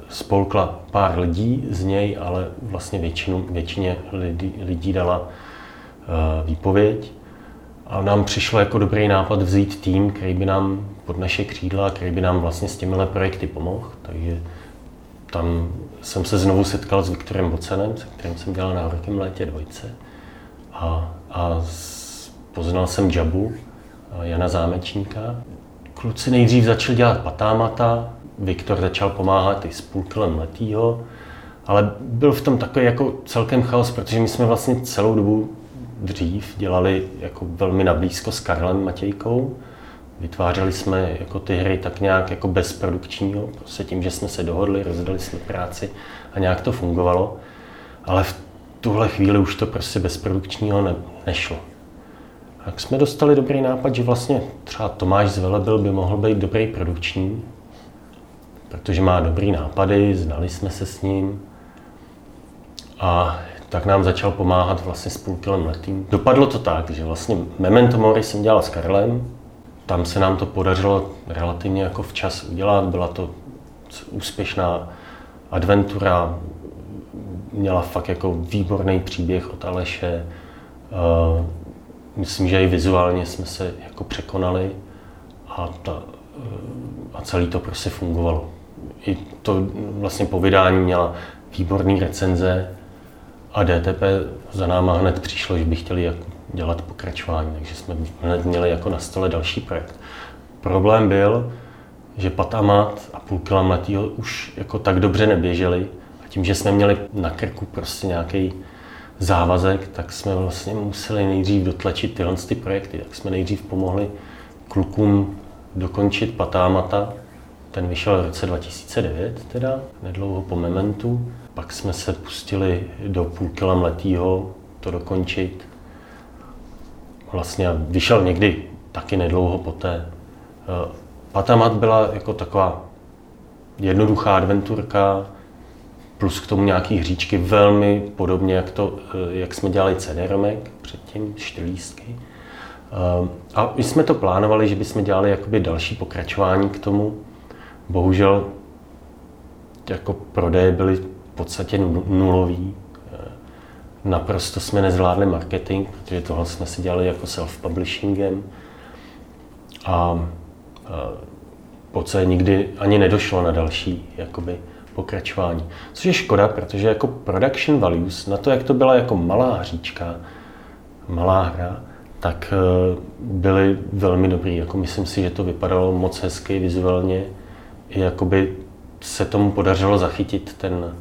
spolkla pár lidí z něj, ale vlastně většinu, většině lidí, lidí dala eh, výpověď. A nám přišlo jako dobrý nápad vzít tým, který by nám pod naše křídla, který by nám vlastně s těmihle projekty pomohl. Takže tam jsem se znovu setkal s Viktorem Bocenem, se kterým jsem dělal na Horkém létě dvojce. A, a poznal jsem Jabu, Jana Zámečníka. Kluci nejdřív začali dělat patámata, Viktor začal pomáhat i s půlkilem letýho, ale byl v tom takový jako celkem chaos, protože my jsme vlastně celou dobu dřív dělali jako velmi nablízko s Karlem Matějkou. Vytvářeli jsme jako ty hry tak nějak jako bezprodukčního, prostě tím, že jsme se dohodli, rozdali jsme práci a nějak to fungovalo. Ale v tuhle chvíli už to prostě bezprodukčního ne, nešlo. Tak jsme dostali dobrý nápad, že vlastně třeba Tomáš z Velebil by mohl být dobrý produkční, protože má dobrý nápady, znali jsme se s ním. A tak nám začal pomáhat vlastně s půlkilem letým. Dopadlo to tak, že vlastně Memento Mori jsem dělal s Karlem, tam se nám to podařilo relativně jako včas udělat, byla to úspěšná adventura, měla fakt jako výborný příběh od Aleše. Myslím, že i vizuálně jsme se jako překonali a, ta, uh, a celý to prostě fungovalo. I to vlastně po vydání měla výborné recenze, a DTP za náma hned přišlo, že by chtěli jako dělat pokračování, takže jsme hned měli jako na stole další projekt. Problém byl, že Patamat a půl kilometýho už jako tak dobře neběželi a tím, že jsme měli na krku prostě nějaký závazek, tak jsme vlastně museli nejdřív dotlačit tyhle ty projekty. Tak jsme nejdřív pomohli klukům dokončit Patámata. Ten vyšel v roce 2009, teda, nedlouho po Mementu. Pak jsme se pustili do půl kila mletýho to dokončit. Vlastně vyšel někdy taky nedlouho poté. Eh, Patamat byla jako taková jednoduchá adventurka, plus k tomu nějaký hříčky, velmi podobně, jak, to, eh, jak jsme dělali CD-romek předtím, čtyřlístky. Eh, a my jsme to plánovali, že bychom dělali jakoby další pokračování k tomu. Bohužel jako prodeje byly v podstatě nulový. Eh, naprosto jsme nezvládli marketing, protože tohle jsme si dělali jako self-publishingem. A v podstatě nikdy ani nedošlo na další jakoby, pokračování. Což je škoda, protože jako production values, na to, jak to byla jako malá hříčka, malá hra, tak eh, byly velmi dobrý. Jako myslím si, že to vypadalo moc hezky vizuálně. I jakoby se tomu podařilo zachytit ten,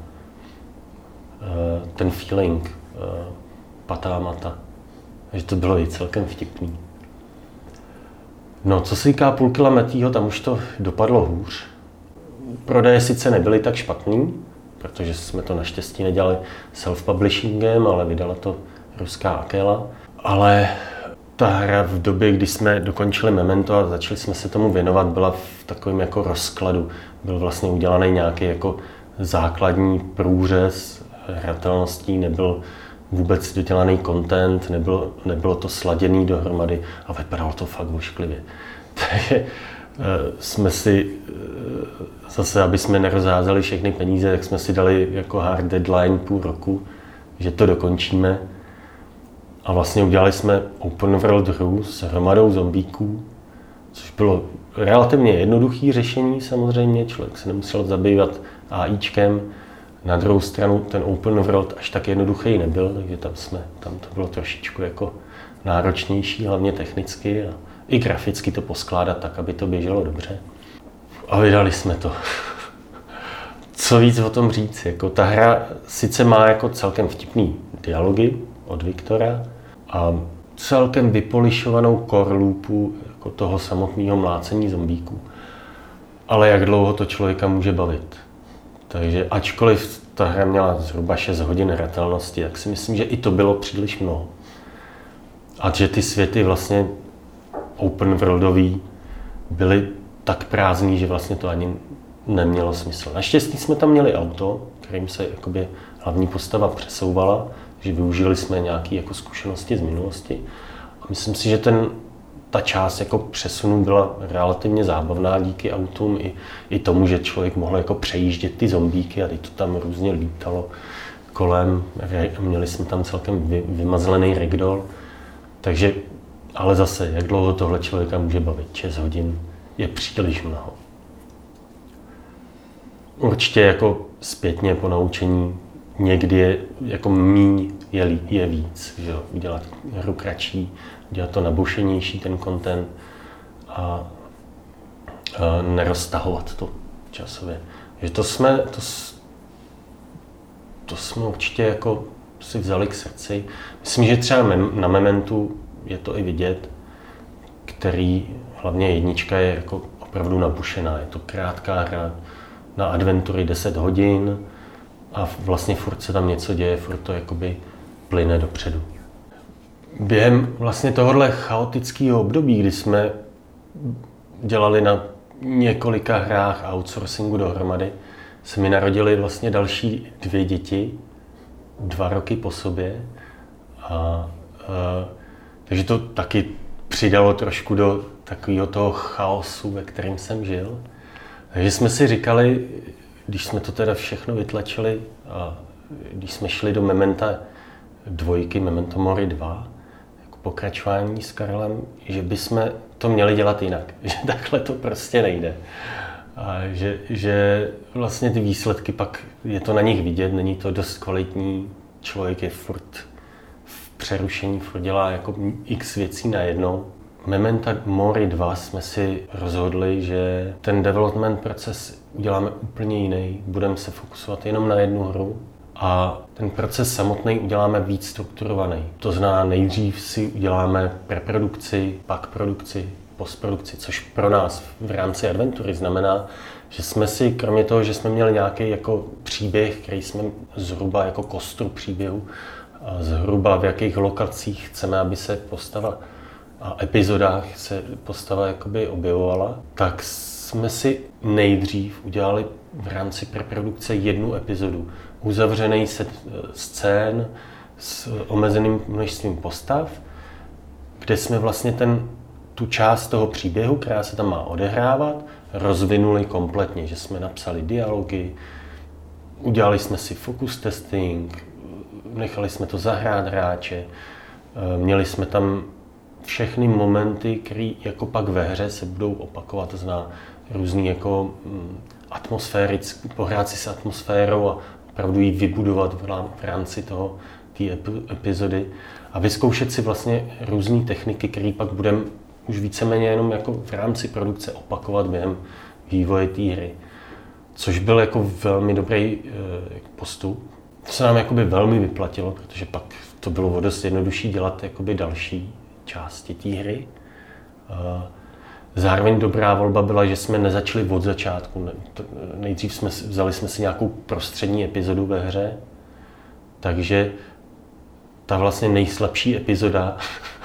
Eh, ten feeling eh, patá mata. Že to bylo i celkem vtipný. No, co se týká půl kilometýho, tam už to dopadlo hůř. Prodeje sice nebyly tak špatný, protože jsme to naštěstí nedělali self-publishingem, ale vydala to ruská Akela, ale ta hra v době, kdy jsme dokončili Memento a začali jsme se tomu věnovat, byla v takovém jako rozkladu. Byl vlastně udělaný nějaký jako základní průřez hratelností, nebyl vůbec dodělaný content, nebylo, nebylo to sladěný dohromady a vypadalo to fakt ošklivě. Takže jsme si eh, zase, aby jsme nerozházeli všechny peníze, tak jsme si dali jako hard deadline půl roku, že to dokončíme. A vlastně udělali jsme open world hru s hromadou zombíků, což bylo relativně jednoduché řešení samozřejmě, člověk se nemusel zabývat AIčkem. Na druhou stranu ten open world až tak jednoduchý nebyl, takže tam, jsme, tam to bylo trošičku jako náročnější, hlavně technicky a i graficky to poskládat tak, aby to běželo dobře. A vydali jsme to. Co víc o tom říct? Jako ta hra sice má jako celkem vtipný dialogy od Viktora a celkem vypolišovanou core loopu jako toho samotného mlácení zombíků. Ale jak dlouho to člověka může bavit? Takže ačkoliv ta hra měla zhruba 6 hodin hratelnosti, tak si myslím, že i to bylo příliš mnoho. A že ty světy vlastně open worldový byly tak prázdný, že vlastně to ani nemělo smysl. Naštěstí jsme tam měli auto, kterým se jakoby hlavní postava přesouvala, že využili jsme nějaké jako zkušenosti z minulosti. A myslím si, že ten, ta část jako přesunu byla relativně zábavná díky autům i, i tomu, že člověk mohl jako přejíždět ty zombíky a to tam různě lítalo kolem. Měli jsme tam celkem vy, vymazlený ragdoll. Takže, ale zase, jak dlouho tohle člověka může bavit? 6 hodin je příliš mnoho. Určitě jako zpětně po naučení někdy je jako míň je, je víc, že jo? udělat hru kratší, udělat to nabušenější ten content a, a neroztahovat to časově. Že to jsme, to, to jsme určitě jako si vzali k srdci. Myslím, že třeba na Mementu je to i vidět, který hlavně jednička je jako opravdu nabušená. Je to krátká hra na adventury 10 hodin a vlastně furt se tam něco děje, furt to jakoby plyne dopředu. Během vlastně tohohle chaotického období, kdy jsme dělali na několika hrách outsourcingu dohromady, se mi narodily vlastně další dvě děti, dva roky po sobě. A, a, takže to taky přidalo trošku do takového toho chaosu, ve kterém jsem žil. Takže jsme si říkali, když jsme to teda všechno vytlačili a když jsme šli do Mementa dvojky, Memento Mori 2, jako pokračování s Karlem, že bychom to měli dělat jinak, že takhle to prostě nejde. A že, že vlastně ty výsledky pak, je to na nich vidět, není to dost kvalitní, člověk je furt přerušení, furt dělá jako x věcí najednou Mementa Mori 2 jsme si rozhodli, že ten development proces uděláme úplně jiný. Budeme se fokusovat jenom na jednu hru a ten proces samotný uděláme víc strukturovaný. To znamená, nejdřív si uděláme preprodukci, pak produkci, postprodukci, což pro nás v rámci adventury znamená, že jsme si, kromě toho, že jsme měli nějaký jako příběh, který jsme zhruba jako kostru příběhu, zhruba v jakých lokacích chceme, aby se postava a epizodách se postava jakoby objevovala, tak jsme si nejdřív udělali v rámci preprodukce jednu epizodu. Uzavřený set scén s omezeným množstvím postav, kde jsme vlastně ten, tu část toho příběhu, která se tam má odehrávat, rozvinuli kompletně, že jsme napsali dialogy, udělali jsme si focus testing, nechali jsme to zahrát hráče, měli jsme tam všechny momenty, které jako pak ve hře se budou opakovat, to znamená různý jako mm, atmosférický, pohrát si s atmosférou a opravdu ji vybudovat v rámci toho té epizody a vyzkoušet si vlastně různé techniky, které pak budeme už víceméně jenom jako v rámci produkce opakovat během vývoje té hry. Což byl jako velmi dobrý e, postup. To se nám jakoby velmi vyplatilo, protože pak to bylo o dost jednodušší dělat jakoby další části té hry. Zároveň dobrá volba byla, že jsme nezačali od začátku. Nejdřív jsme vzali jsme si nějakou prostřední epizodu ve hře, takže ta vlastně nejslabší epizoda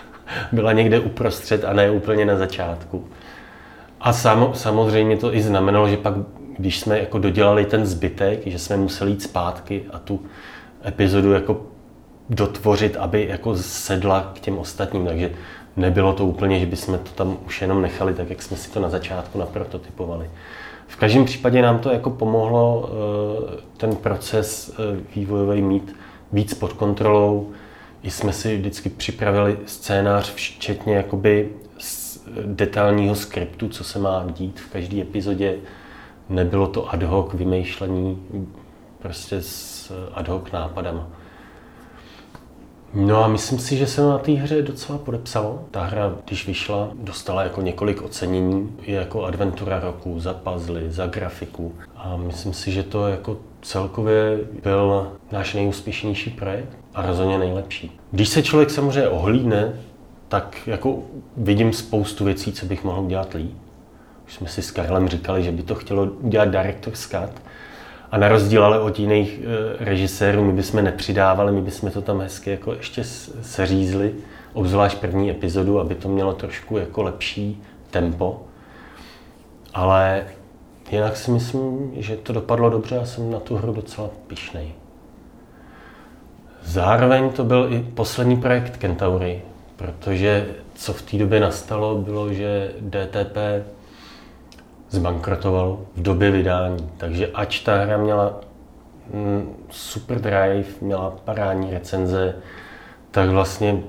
byla někde uprostřed a ne úplně na začátku. A sam, samozřejmě to i znamenalo, že pak, když jsme jako dodělali ten zbytek, že jsme museli jít zpátky a tu epizodu jako dotvořit, aby jako sedla k těm ostatním. Takže nebylo to úplně, že bychom to tam už jenom nechali tak, jak jsme si to na začátku naprototypovali. V každém případě nám to jako pomohlo eh, ten proces eh, vývojový mít víc pod kontrolou. I jsme si vždycky připravili scénář, včetně jakoby detailního skriptu, co se má dít v každé epizodě. Nebylo to ad hoc vymýšlení prostě s ad hoc nápadama. No a myslím si, že se na té hře docela podepsalo. Ta hra, když vyšla, dostala jako několik ocenění, jako adventura roku, za puzzle, za grafiku. A myslím si, že to jako celkově byl náš nejúspěšnější projekt a rozhodně nejlepší. Když se člověk samozřejmě ohlídne, tak jako vidím spoustu věcí, co bych mohl udělat líp. Už jsme si s Karlem říkali, že by to chtělo udělat Director's Cut, a na rozdíl ale od jiných e, režisérů, my bychom nepřidávali, my bychom to tam hezky jako ještě seřízli, obzvlášť první epizodu, aby to mělo trošku jako lepší tempo. Ale jinak si myslím, že to dopadlo dobře a jsem na tu hru docela pišnej. Zároveň to byl i poslední projekt Kentaury, protože co v té době nastalo, bylo, že DTP zbankrotoval v době vydání. Takže ač ta hra měla mm, super drive, měla parádní recenze, tak vlastně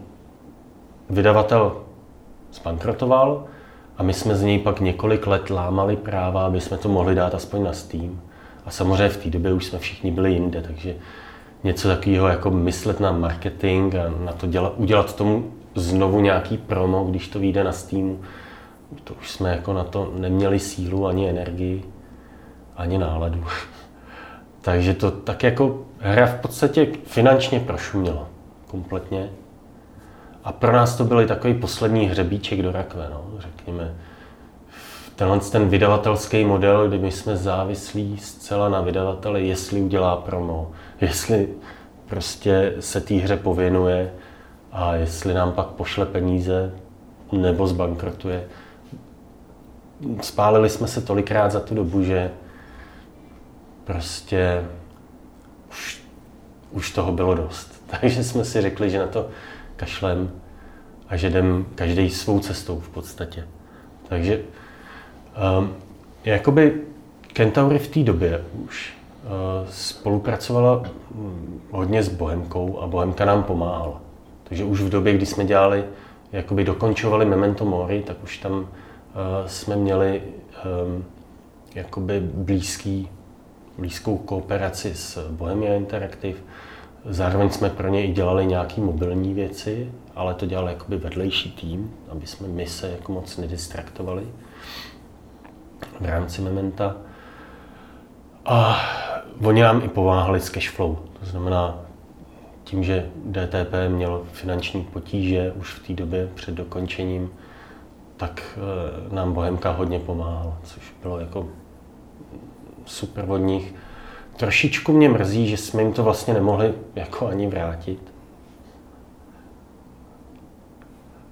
vydavatel zbankrotoval a my jsme z něj pak několik let lámali práva, aby jsme to mohli dát aspoň na Steam. A samozřejmě v té době už jsme všichni byli jinde, takže něco takového jako myslet na marketing a na to dělat, udělat tomu znovu nějaký promo, když to vyjde na Steamu, to už jsme jako na to neměli sílu, ani energii, ani náladu. Takže to tak jako hra v podstatě finančně prošuměla kompletně. A pro nás to byl takový poslední hřebíček do rakve, no, řekněme. Tenhle ten vydavatelský model, kdy my jsme závislí zcela na vydavateli, jestli udělá promo, jestli prostě se té hře pověnuje a jestli nám pak pošle peníze nebo zbankrotuje, spálili jsme se tolikrát za tu dobu, že prostě už, už toho bylo dost. Takže jsme si řekli, že na to kašlem a že jdem každý svou cestou v podstatě. Takže um, jakoby Kentaury v té době už uh, spolupracovala hm, hodně s Bohemkou a Bohemka nám pomáhala. Takže už v době, kdy jsme dělali, jakoby dokončovali Memento Mori, tak už tam jsme měli um, jakoby blízký, blízkou kooperaci s Bohemia Interactive. Zároveň jsme pro ně i dělali nějaké mobilní věci, ale to dělal jakoby vedlejší tým, aby jsme my se jako moc nedistraktovali v rámci Mementa. A oni nám i pomáhali s cashflow. To znamená, tím, že DTP měl finanční potíže už v té době před dokončením, tak eh, nám Bohemka hodně pomáhala, což bylo jako super od nich. Trošičku mě mrzí, že jsme jim to vlastně nemohli jako ani vrátit.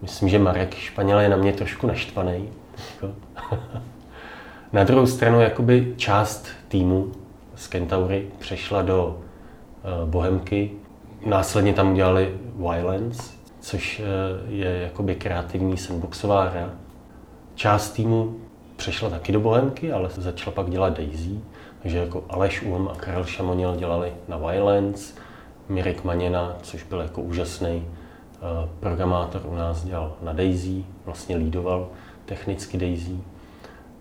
Myslím, že Marek Španěl je na mě trošku naštvaný. Jako. na druhou stranu, jakoby část týmu z Kentaury přešla do uh, Bohemky. Následně tam udělali Violence, což eh, je jakoby kreativní sandboxová hra. Část týmu přešla taky do Bohemky, ale začala pak dělat Daisy, takže jako Aleš Um a Karel Šamonil dělali na Violence, Mirek Maněna, což byl jako úžasný eh, programátor u nás, dělal na Daisy, vlastně lídoval technicky Daisy.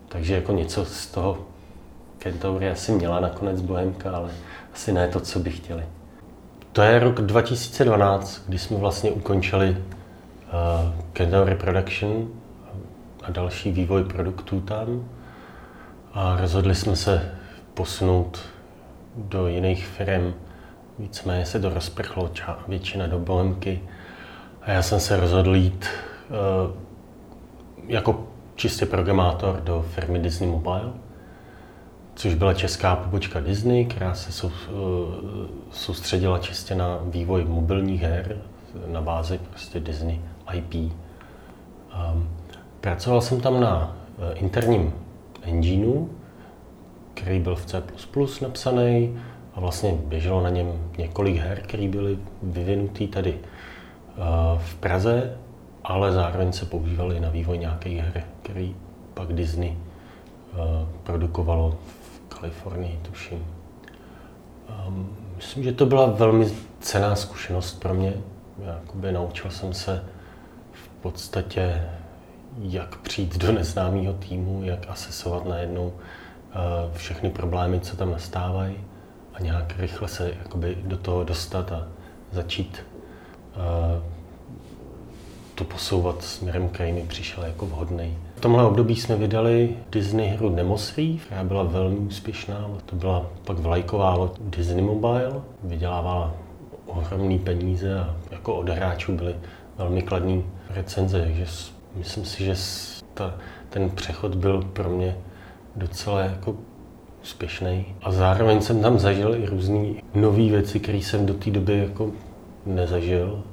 Takže jako něco z toho Kentaury asi měla nakonec Bohemka, ale asi ne to, co by chtěli. To je rok 2012, kdy jsme vlastně ukončili uh, Kendall Reproduction a další vývoj produktů tam. A rozhodli jsme se posunout do jiných firm. Víceméně se to rozprchlo většina do Bohemky. A já jsem se rozhodl jít uh, jako čistě programátor do firmy Disney Mobile což byla česká pobočka Disney, která se eh, soustředila čistě na vývoj mobilních her na bázi prostě Disney IP. Um, pracoval jsem tam na uh, interním engineu, který byl v C++ napsaný a vlastně běželo na něm několik her, které byly vyvinutý tady uh, v Praze, ale zároveň se používaly na vývoj nějakých her, který pak Disney produkovalo v Kalifornii, tuším. Um, myslím, že to byla velmi cená zkušenost pro mě. Jakoby naučil jsem se v podstatě, jak přijít do neznámého týmu, jak asesovat najednou uh, všechny problémy, co tam nastávají a nějak rychle se jakoby do toho dostat a začít uh, to posouvat směrem, který mi přišel jako vhodný. V tomhle období jsme vydali Disney hru Nemosrý, která byla velmi úspěšná. To byla pak vlajková loď Disney Mobile, vydělávala ohromné peníze a jako od hráčů byly velmi kladné recenze, takže myslím si, že ta, ten přechod byl pro mě docela jako úspěšný. A zároveň jsem tam zažil i různé nové věci, které jsem do té doby jako nezažil.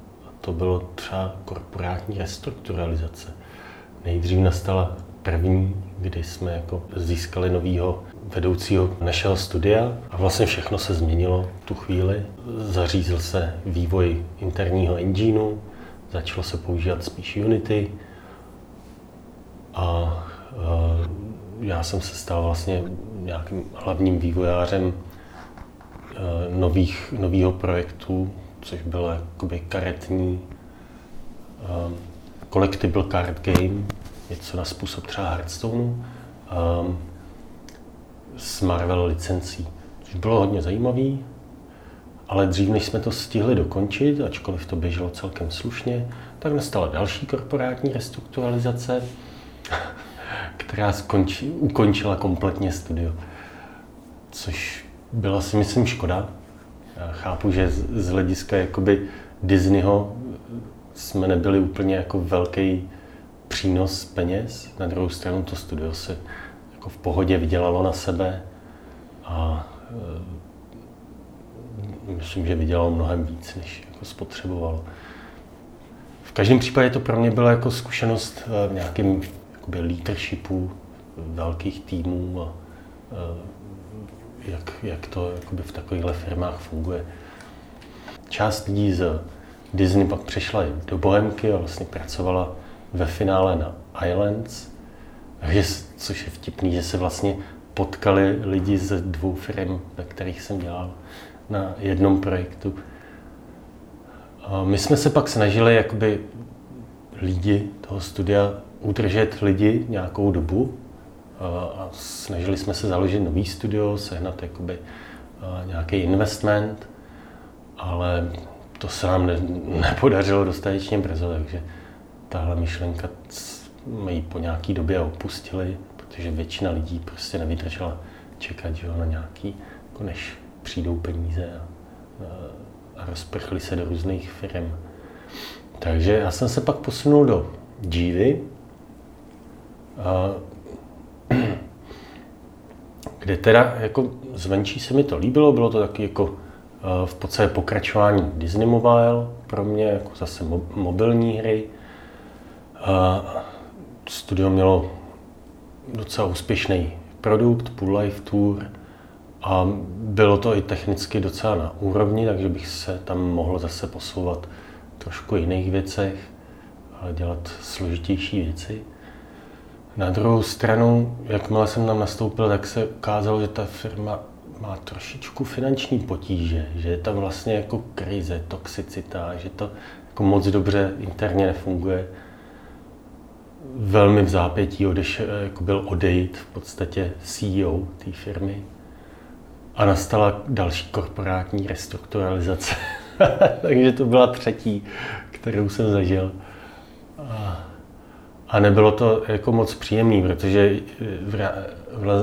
To bylo třeba korporátní restrukturalizace. Nejdřív nastala první, kdy jsme jako získali nového vedoucího našeho studia a vlastně všechno se změnilo tu chvíli. Zařízl se vývoj interního engineu, začalo se používat spíš Unity a já jsem se stal vlastně nějakým hlavním vývojářem nových, nového projektu, což bylo jakoby karetní collectible card game, něco na způsob třeba Hearthstoneu, um, s Marvel licencí, což bylo hodně zajímavý, ale dřív, než jsme to stihli dokončit, ačkoliv to běželo celkem slušně, tak nastala další korporátní restrukturalizace, která skonči, ukončila kompletně studio. Což byla si myslím škoda. Chápu, že z, hlediska jakoby Disneyho jsme nebyli úplně jako velký přínos peněz. Na druhou stranu to studio se jako v pohodě vydělalo na sebe a e, myslím, že vydělalo mnohem víc, než jako spotřebovalo. V každém případě to pro mě byla jako zkušenost e, v nějakém jakoby leadershipu velkých týmů a e, jak, jak to jakoby v takovýchhle firmách funguje. Část lidí z Disney pak přešla do Bohemky a vlastně pracovala ve finále na Islands, což je vtipný, že se vlastně potkali lidi ze dvou firm, ve kterých jsem dělal na jednom projektu. My jsme se pak snažili jakoby lidi toho studia udržet lidi nějakou dobu a snažili jsme se založit nový studio, sehnat jakoby nějaký investment, ale to se nám ne, nepodařilo dostatečně brzo, takže tahle myšlenka jsme ji po nějaký době opustili, protože většina lidí prostě nevydržela čekat že jo, na nějaký, jako než přijdou peníze a, a rozprchli se do různých firm. Takže já jsem se pak posunul do Jivy, kde teda jako zvenčí se mi to líbilo, bylo to taky jako v podstatě pokračování Disney Mobile pro mě, jako zase mobilní hry. Studio mělo docela úspěšný produkt, Pool Life Tour, a bylo to i technicky docela na úrovni, takže bych se tam mohl zase posouvat trošku jiných věcech, dělat složitější věci. Na druhou stranu, jakmile jsem tam nastoupil, tak se ukázalo, že ta firma má trošičku finanční potíže, že je tam vlastně jako krize, toxicita, že to jako moc dobře interně nefunguje. Velmi v zápětí odeš, jako byl odejít v podstatě CEO té firmy a nastala další korporátní restrukturalizace. Takže to byla třetí, kterou jsem zažil. A a nebylo to jako moc příjemný, protože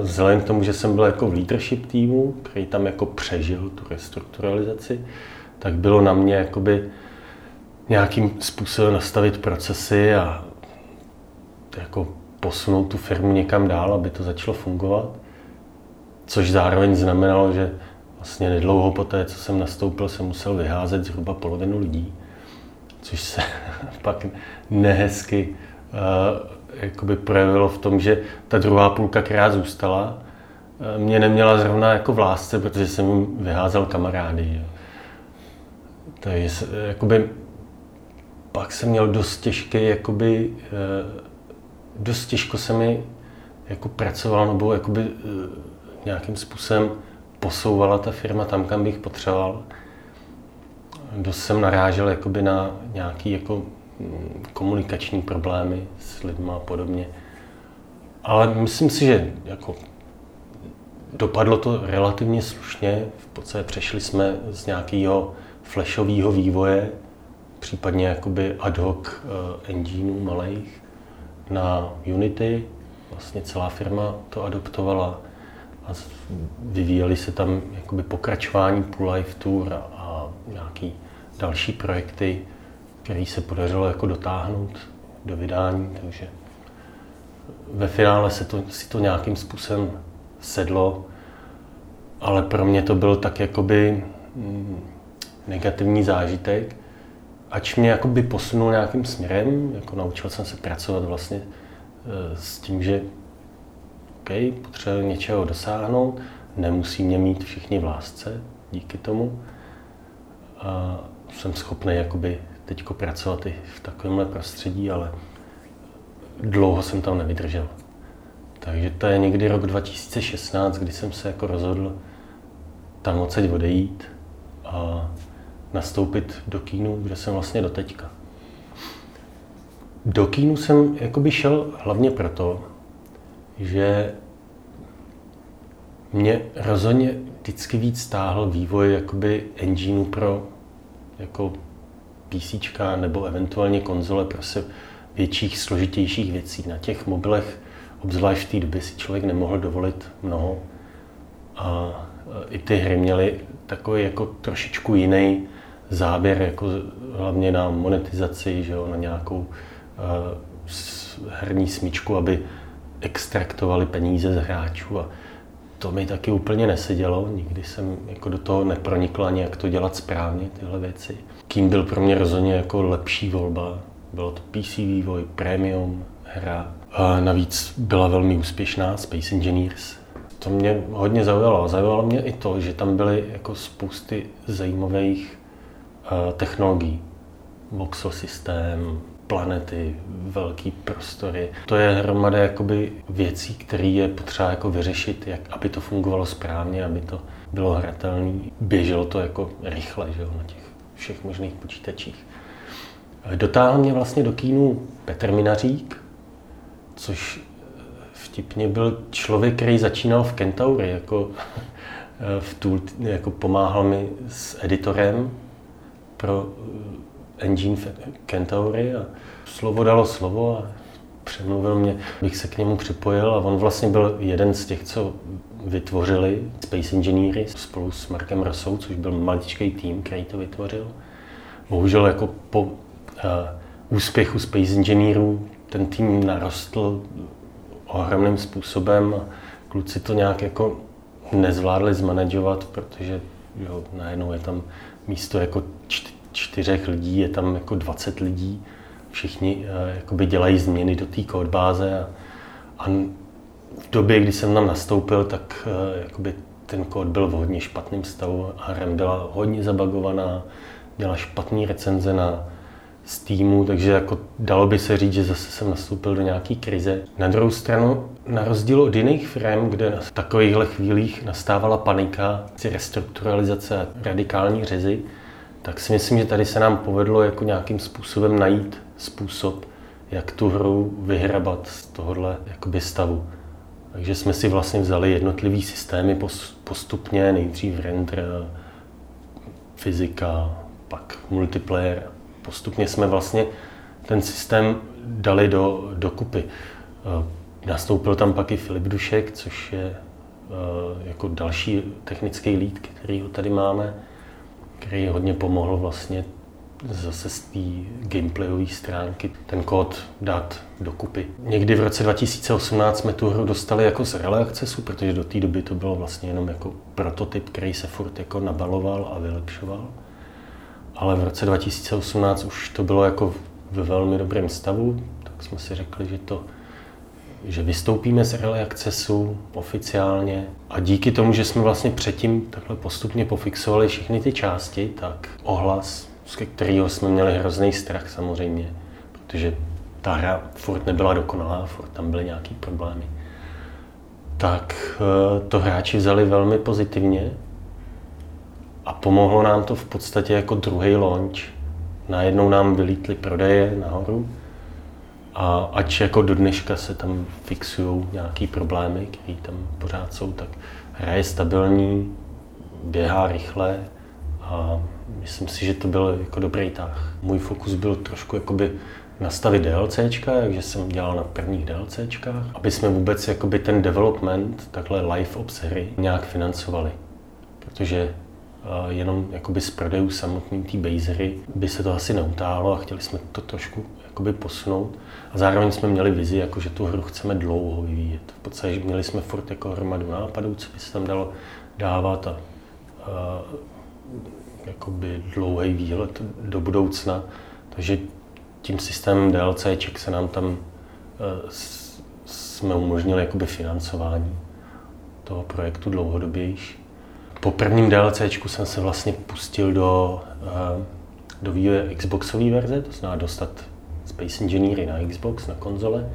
vzhledem k tomu, že jsem byl jako v leadership týmu, který tam jako přežil tu restrukturalizaci, tak bylo na mě jakoby nějakým způsobem nastavit procesy a jako posunout tu firmu někam dál, aby to začalo fungovat. Což zároveň znamenalo, že vlastně nedlouho po té, co jsem nastoupil, jsem musel vyházet zhruba polovinu lidí. což se pak nehezky jakoby projevilo v tom, že ta druhá půlka, která zůstala, uh, mě neměla zrovna jako v lásce, protože jsem jim vyházel kamarády. Jo. Takže jakoby, pak jsem měl dost těžký, jakoby, uh, dost těžko se mi jako pracoval, nebo jakoby, nějakým způsobem posouvala ta firma tam, kam bych potřeboval. Dost jsem narážel jakoby na nějaký jako komunikační problémy s lidmi a podobně. Ale myslím si, že jako dopadlo to relativně slušně. V podstatě přešli jsme z nějakého flashového vývoje, případně jakoby ad hoc uh, engineů malých na Unity. Vlastně celá firma to adoptovala a vyvíjely se tam jakoby pokračování Pool Life Tour a nějaký další projekty, které se podařilo jako dotáhnout do vydání, takže ve finále se to, si to nějakým způsobem sedlo, ale pro mě to byl tak jakoby mm, negativní zážitek, ač mě jakoby posunul nějakým směrem, jako naučil jsem se pracovat vlastně e, s tím, že OK, potřebuji něčeho dosáhnout, nemusí mě mít všichni v lásce díky tomu. A jsem schopný jakoby teďko pracovat i v takovémhle prostředí, ale dlouho jsem tam nevydržel. Takže to je někdy rok 2016, kdy jsem se jako rozhodl tam odsaď odejít a nastoupit do kínu, kde jsem vlastně doteďka. Do kínu jsem jakoby šel hlavně proto, že mě rozhodně vždycky víc stáhl vývoj jakoby engineu pro jako PC nebo eventuálně konzole pro se větších, složitějších věcí. Na těch mobilech, obzvlášť v té době, si člověk nemohl dovolit mnoho. A i ty hry měly takový jako trošičku jiný záběr, jako hlavně na monetizaci, že jo, na nějakou uh, herní smyčku, aby extraktovali peníze z hráčů a to mi taky úplně nesedělo, nikdy jsem jako do toho nepronikl ani jak to dělat správně, tyhle věci. Kým byl pro mě rozhodně jako lepší volba, bylo to PC vývoj, premium hra. A navíc byla velmi úspěšná Space Engineers. To mě hodně zaujalo. Zaujalo mě i to, že tam byly jako spousty zajímavých uh, technologií. Voxel systém, planety, velký prostory. To je hromada jakoby věcí, které je potřeba jako vyřešit, jak, aby to fungovalo správně, aby to bylo hratelné. Běželo to jako rychle že jo, na těch všech možných počítačích. Dotáhl mě vlastně do kínu Petr Minařík, což vtipně byl člověk, který začínal v Kentauri, jako, v tool, jako pomáhal mi s editorem pro engine Kentauri a slovo dalo slovo a přemluvil mě, bych se k němu připojil a on vlastně byl jeden z těch, co vytvořili Space Engineery spolu s Markem Rosou, což byl maličký tým, který to vytvořil. Bohužel jako po uh, úspěchu Space Engineerů ten tým narostl ohromným způsobem kluci to nějak jako nezvládli zmanežovat, protože jo, najednou je tam místo jako čtyřech lidí, je tam jako 20 lidí, všichni uh, dělají změny do té kódbáze a, a v době, kdy jsem tam nastoupil, tak uh, jakoby ten kód byl v hodně špatném stavu a RAM byla hodně zabagovaná, měla špatné recenze na Steamu, takže jako dalo by se říct, že zase jsem nastoupil do nějaké krize. Na druhou stranu, na rozdíl od jiných firm, kde v takovýchhle chvílích nastávala panika, restrukturalizace a radikální řezy, tak si myslím, že tady se nám povedlo jako nějakým způsobem najít způsob, jak tu hru vyhrabat z tohohle jakoby stavu. Takže jsme si vlastně vzali jednotlivý systémy postupně, nejdřív render, fyzika, pak multiplayer. Postupně jsme vlastně ten systém dali do, do kupy. Eh, nastoupil tam pak i Filip Dušek, což je eh, jako další technický lead, který ho tady máme který hodně pomohl vlastně zase z té gameplayové stránky ten kód dát dokupy. Někdy v roce 2018 jsme tu hru dostali jako z Early Accessu, protože do té doby to bylo vlastně jenom jako prototyp, který se furt jako nabaloval a vylepšoval. ale v roce 2018 už to bylo jako ve velmi dobrém stavu, tak jsme si řekli, že to že vystoupíme z Early Accessu oficiálně a díky tomu, že jsme vlastně předtím takhle postupně pofixovali všechny ty části, tak ohlas, z kterého jsme měli hrozný strach samozřejmě, protože ta hra furt nebyla dokonalá, furt tam byly nějaký problémy, tak eh, to hráči vzali velmi pozitivně a pomohlo nám to v podstatě jako druhý launch. Najednou nám vylítly prodeje nahoru a ač jako do dneška se tam fixují nějaký problémy, které tam pořád jsou, tak hra je stabilní, běhá rychle a myslím si, že to byl jako dobrý tah. Můj fokus byl trošku jakoby nastavit DLCčka, takže jsem dělal na prvních DLCčkách, aby jsme vůbec jakoby ten development, takhle live ops hry nějak financovali. Protože uh, jenom jakoby z prodejů samotný té base hry by se to asi neutálo a chtěli jsme to trošku jakoby posunout. A zároveň jsme měli vizi, jako že tu hru chceme dlouho vyvíjet. V podstatě měli jsme furt jako hromadu nápadů, co by se tam dalo dávat a, a jakoby dlouhý výhled do budoucna. Takže tím systémem DLCček se nám tam e, jsme umožnili jakoby financování toho projektu dlouhodobější. Po prvním DLCčku jsem se vlastně pustil do, e, do vývoje Xboxové verze, to znamená dostat Space Engineery na Xbox, na konzole,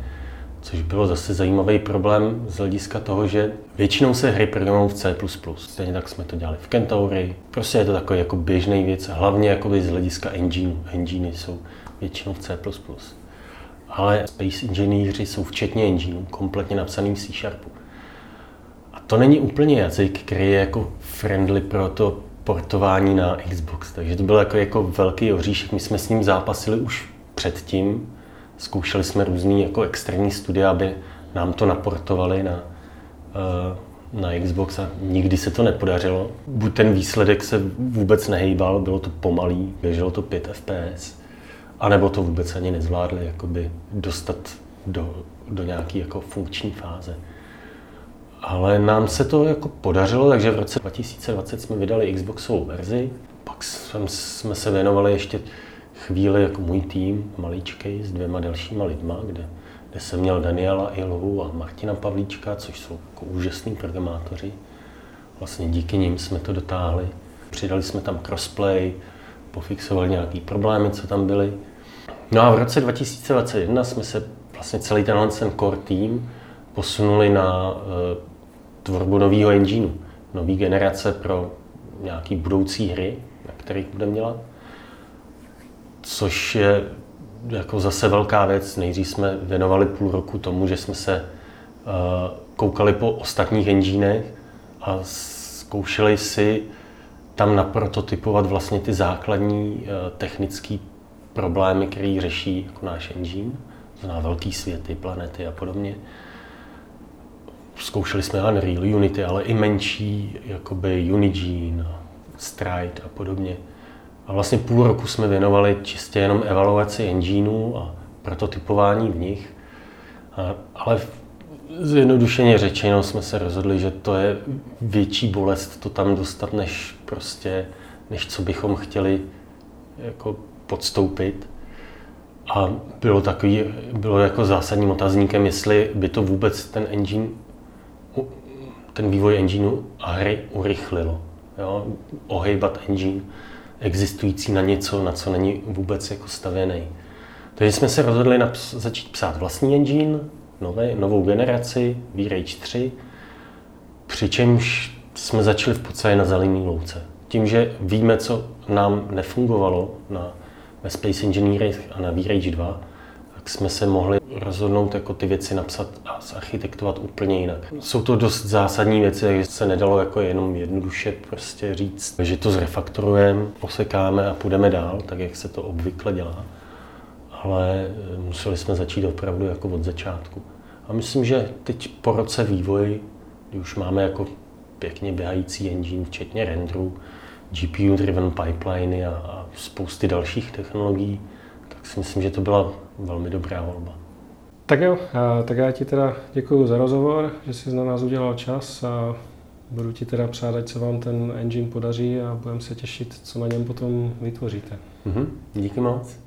což bylo zase zajímavý problém z hlediska toho, že většinou se hry programují v C++. Stejně tak jsme to dělali v Kentaury. Prostě je to takový jako běžný věc, hlavně jako z hlediska engine. Engine jsou většinou v C++. Ale Space Engineeři jsou včetně engineu kompletně napsaný v C Sharpu. A to není úplně jazyk, který je jako friendly pro to portování na Xbox. Takže to byl jako, jako velký oříšek. My jsme s ním zápasili už předtím. Zkoušeli jsme různý jako extrémní studia, aby nám to naportovali na, eh, na Xbox a nikdy se to nepodařilo. Buď ten výsledek se vůbec nehejbal, bylo to pomalý, běželo to 5 FPS, anebo to vůbec ani nezvládli jakoby dostat do, do nějaké jako funkční fáze. Ale nám se to jako podařilo, takže v roce 2020 jsme vydali Xboxovou verzi, pak jsme se věnovali ještě chvíli jako můj tým, maličkej, s dvěma dalšíma lidma, kde, kde jsem měl Daniela Ilhu a Martina Pavlíčka, což jsou jako úžasní programátoři. Vlastně díky nim jsme to dotáhli. Přidali jsme tam crossplay, pofixovali nějaký problémy, co tam byly. No a v roce 2021 jsme se vlastně celý tenhle ten core tým posunuli na uh, tvorbu nového engineu, nové generace pro nějaký budoucí hry, na kterých budeme dělat což je jako zase velká věc. Nejdřív jsme věnovali půl roku tomu, že jsme se uh, koukali po ostatních enginech a zkoušeli si tam naprototypovat vlastně ty základní uh, technické problémy, které řeší jako náš engine, znamená velký světy, planety a podobně. Zkoušeli jsme Unreal, Unity, ale i menší, jakoby Unigine, Stride a podobně. A vlastně půl roku jsme věnovali čistě jenom evaluaci engineů a prototypování v nich. A, ale zjednodušeně řečeno jsme se rozhodli, že to je větší bolest to tam dostat, než prostě, než co bychom chtěli jako podstoupit. A bylo takový, bylo jako zásadním otazníkem, jestli by to vůbec ten engine, ten vývoj engineu a hry urychlilo. Jo? Ohejbat engine existující na něco, na co není vůbec jako stavěný. Takže jsme se rozhodli naps- začít psát vlastní engine, nové, novou generaci, V-Rage 3, přičemž jsme začali v podstatě na zelený louce. Tím, že víme, co nám nefungovalo na, ve Space Engineering a na V-Rage 2, tak jsme se mohli rozhodnout jako ty věci napsat a zarchitektovat úplně jinak. Jsou to dost zásadní věci, takže se nedalo jako jenom jednoduše prostě říct, že to zrefaktorujeme, posekáme a půjdeme dál, tak jak se to obvykle dělá. Ale eh, museli jsme začít opravdu jako od začátku. A myslím, že teď po roce vývoji, kdy už máme jako pěkně běhající engine, včetně renderu, GPU-driven pipeliny a, a spousty dalších technologií, si myslím, že to byla velmi dobrá volba. Tak jo, tak já ti teda děkuji za rozhovor, že jsi na nás udělal čas a budu ti teda přát, ať se vám ten engine podaří a budeme se těšit, co na něm potom vytvoříte. Mm-hmm. Díky moc.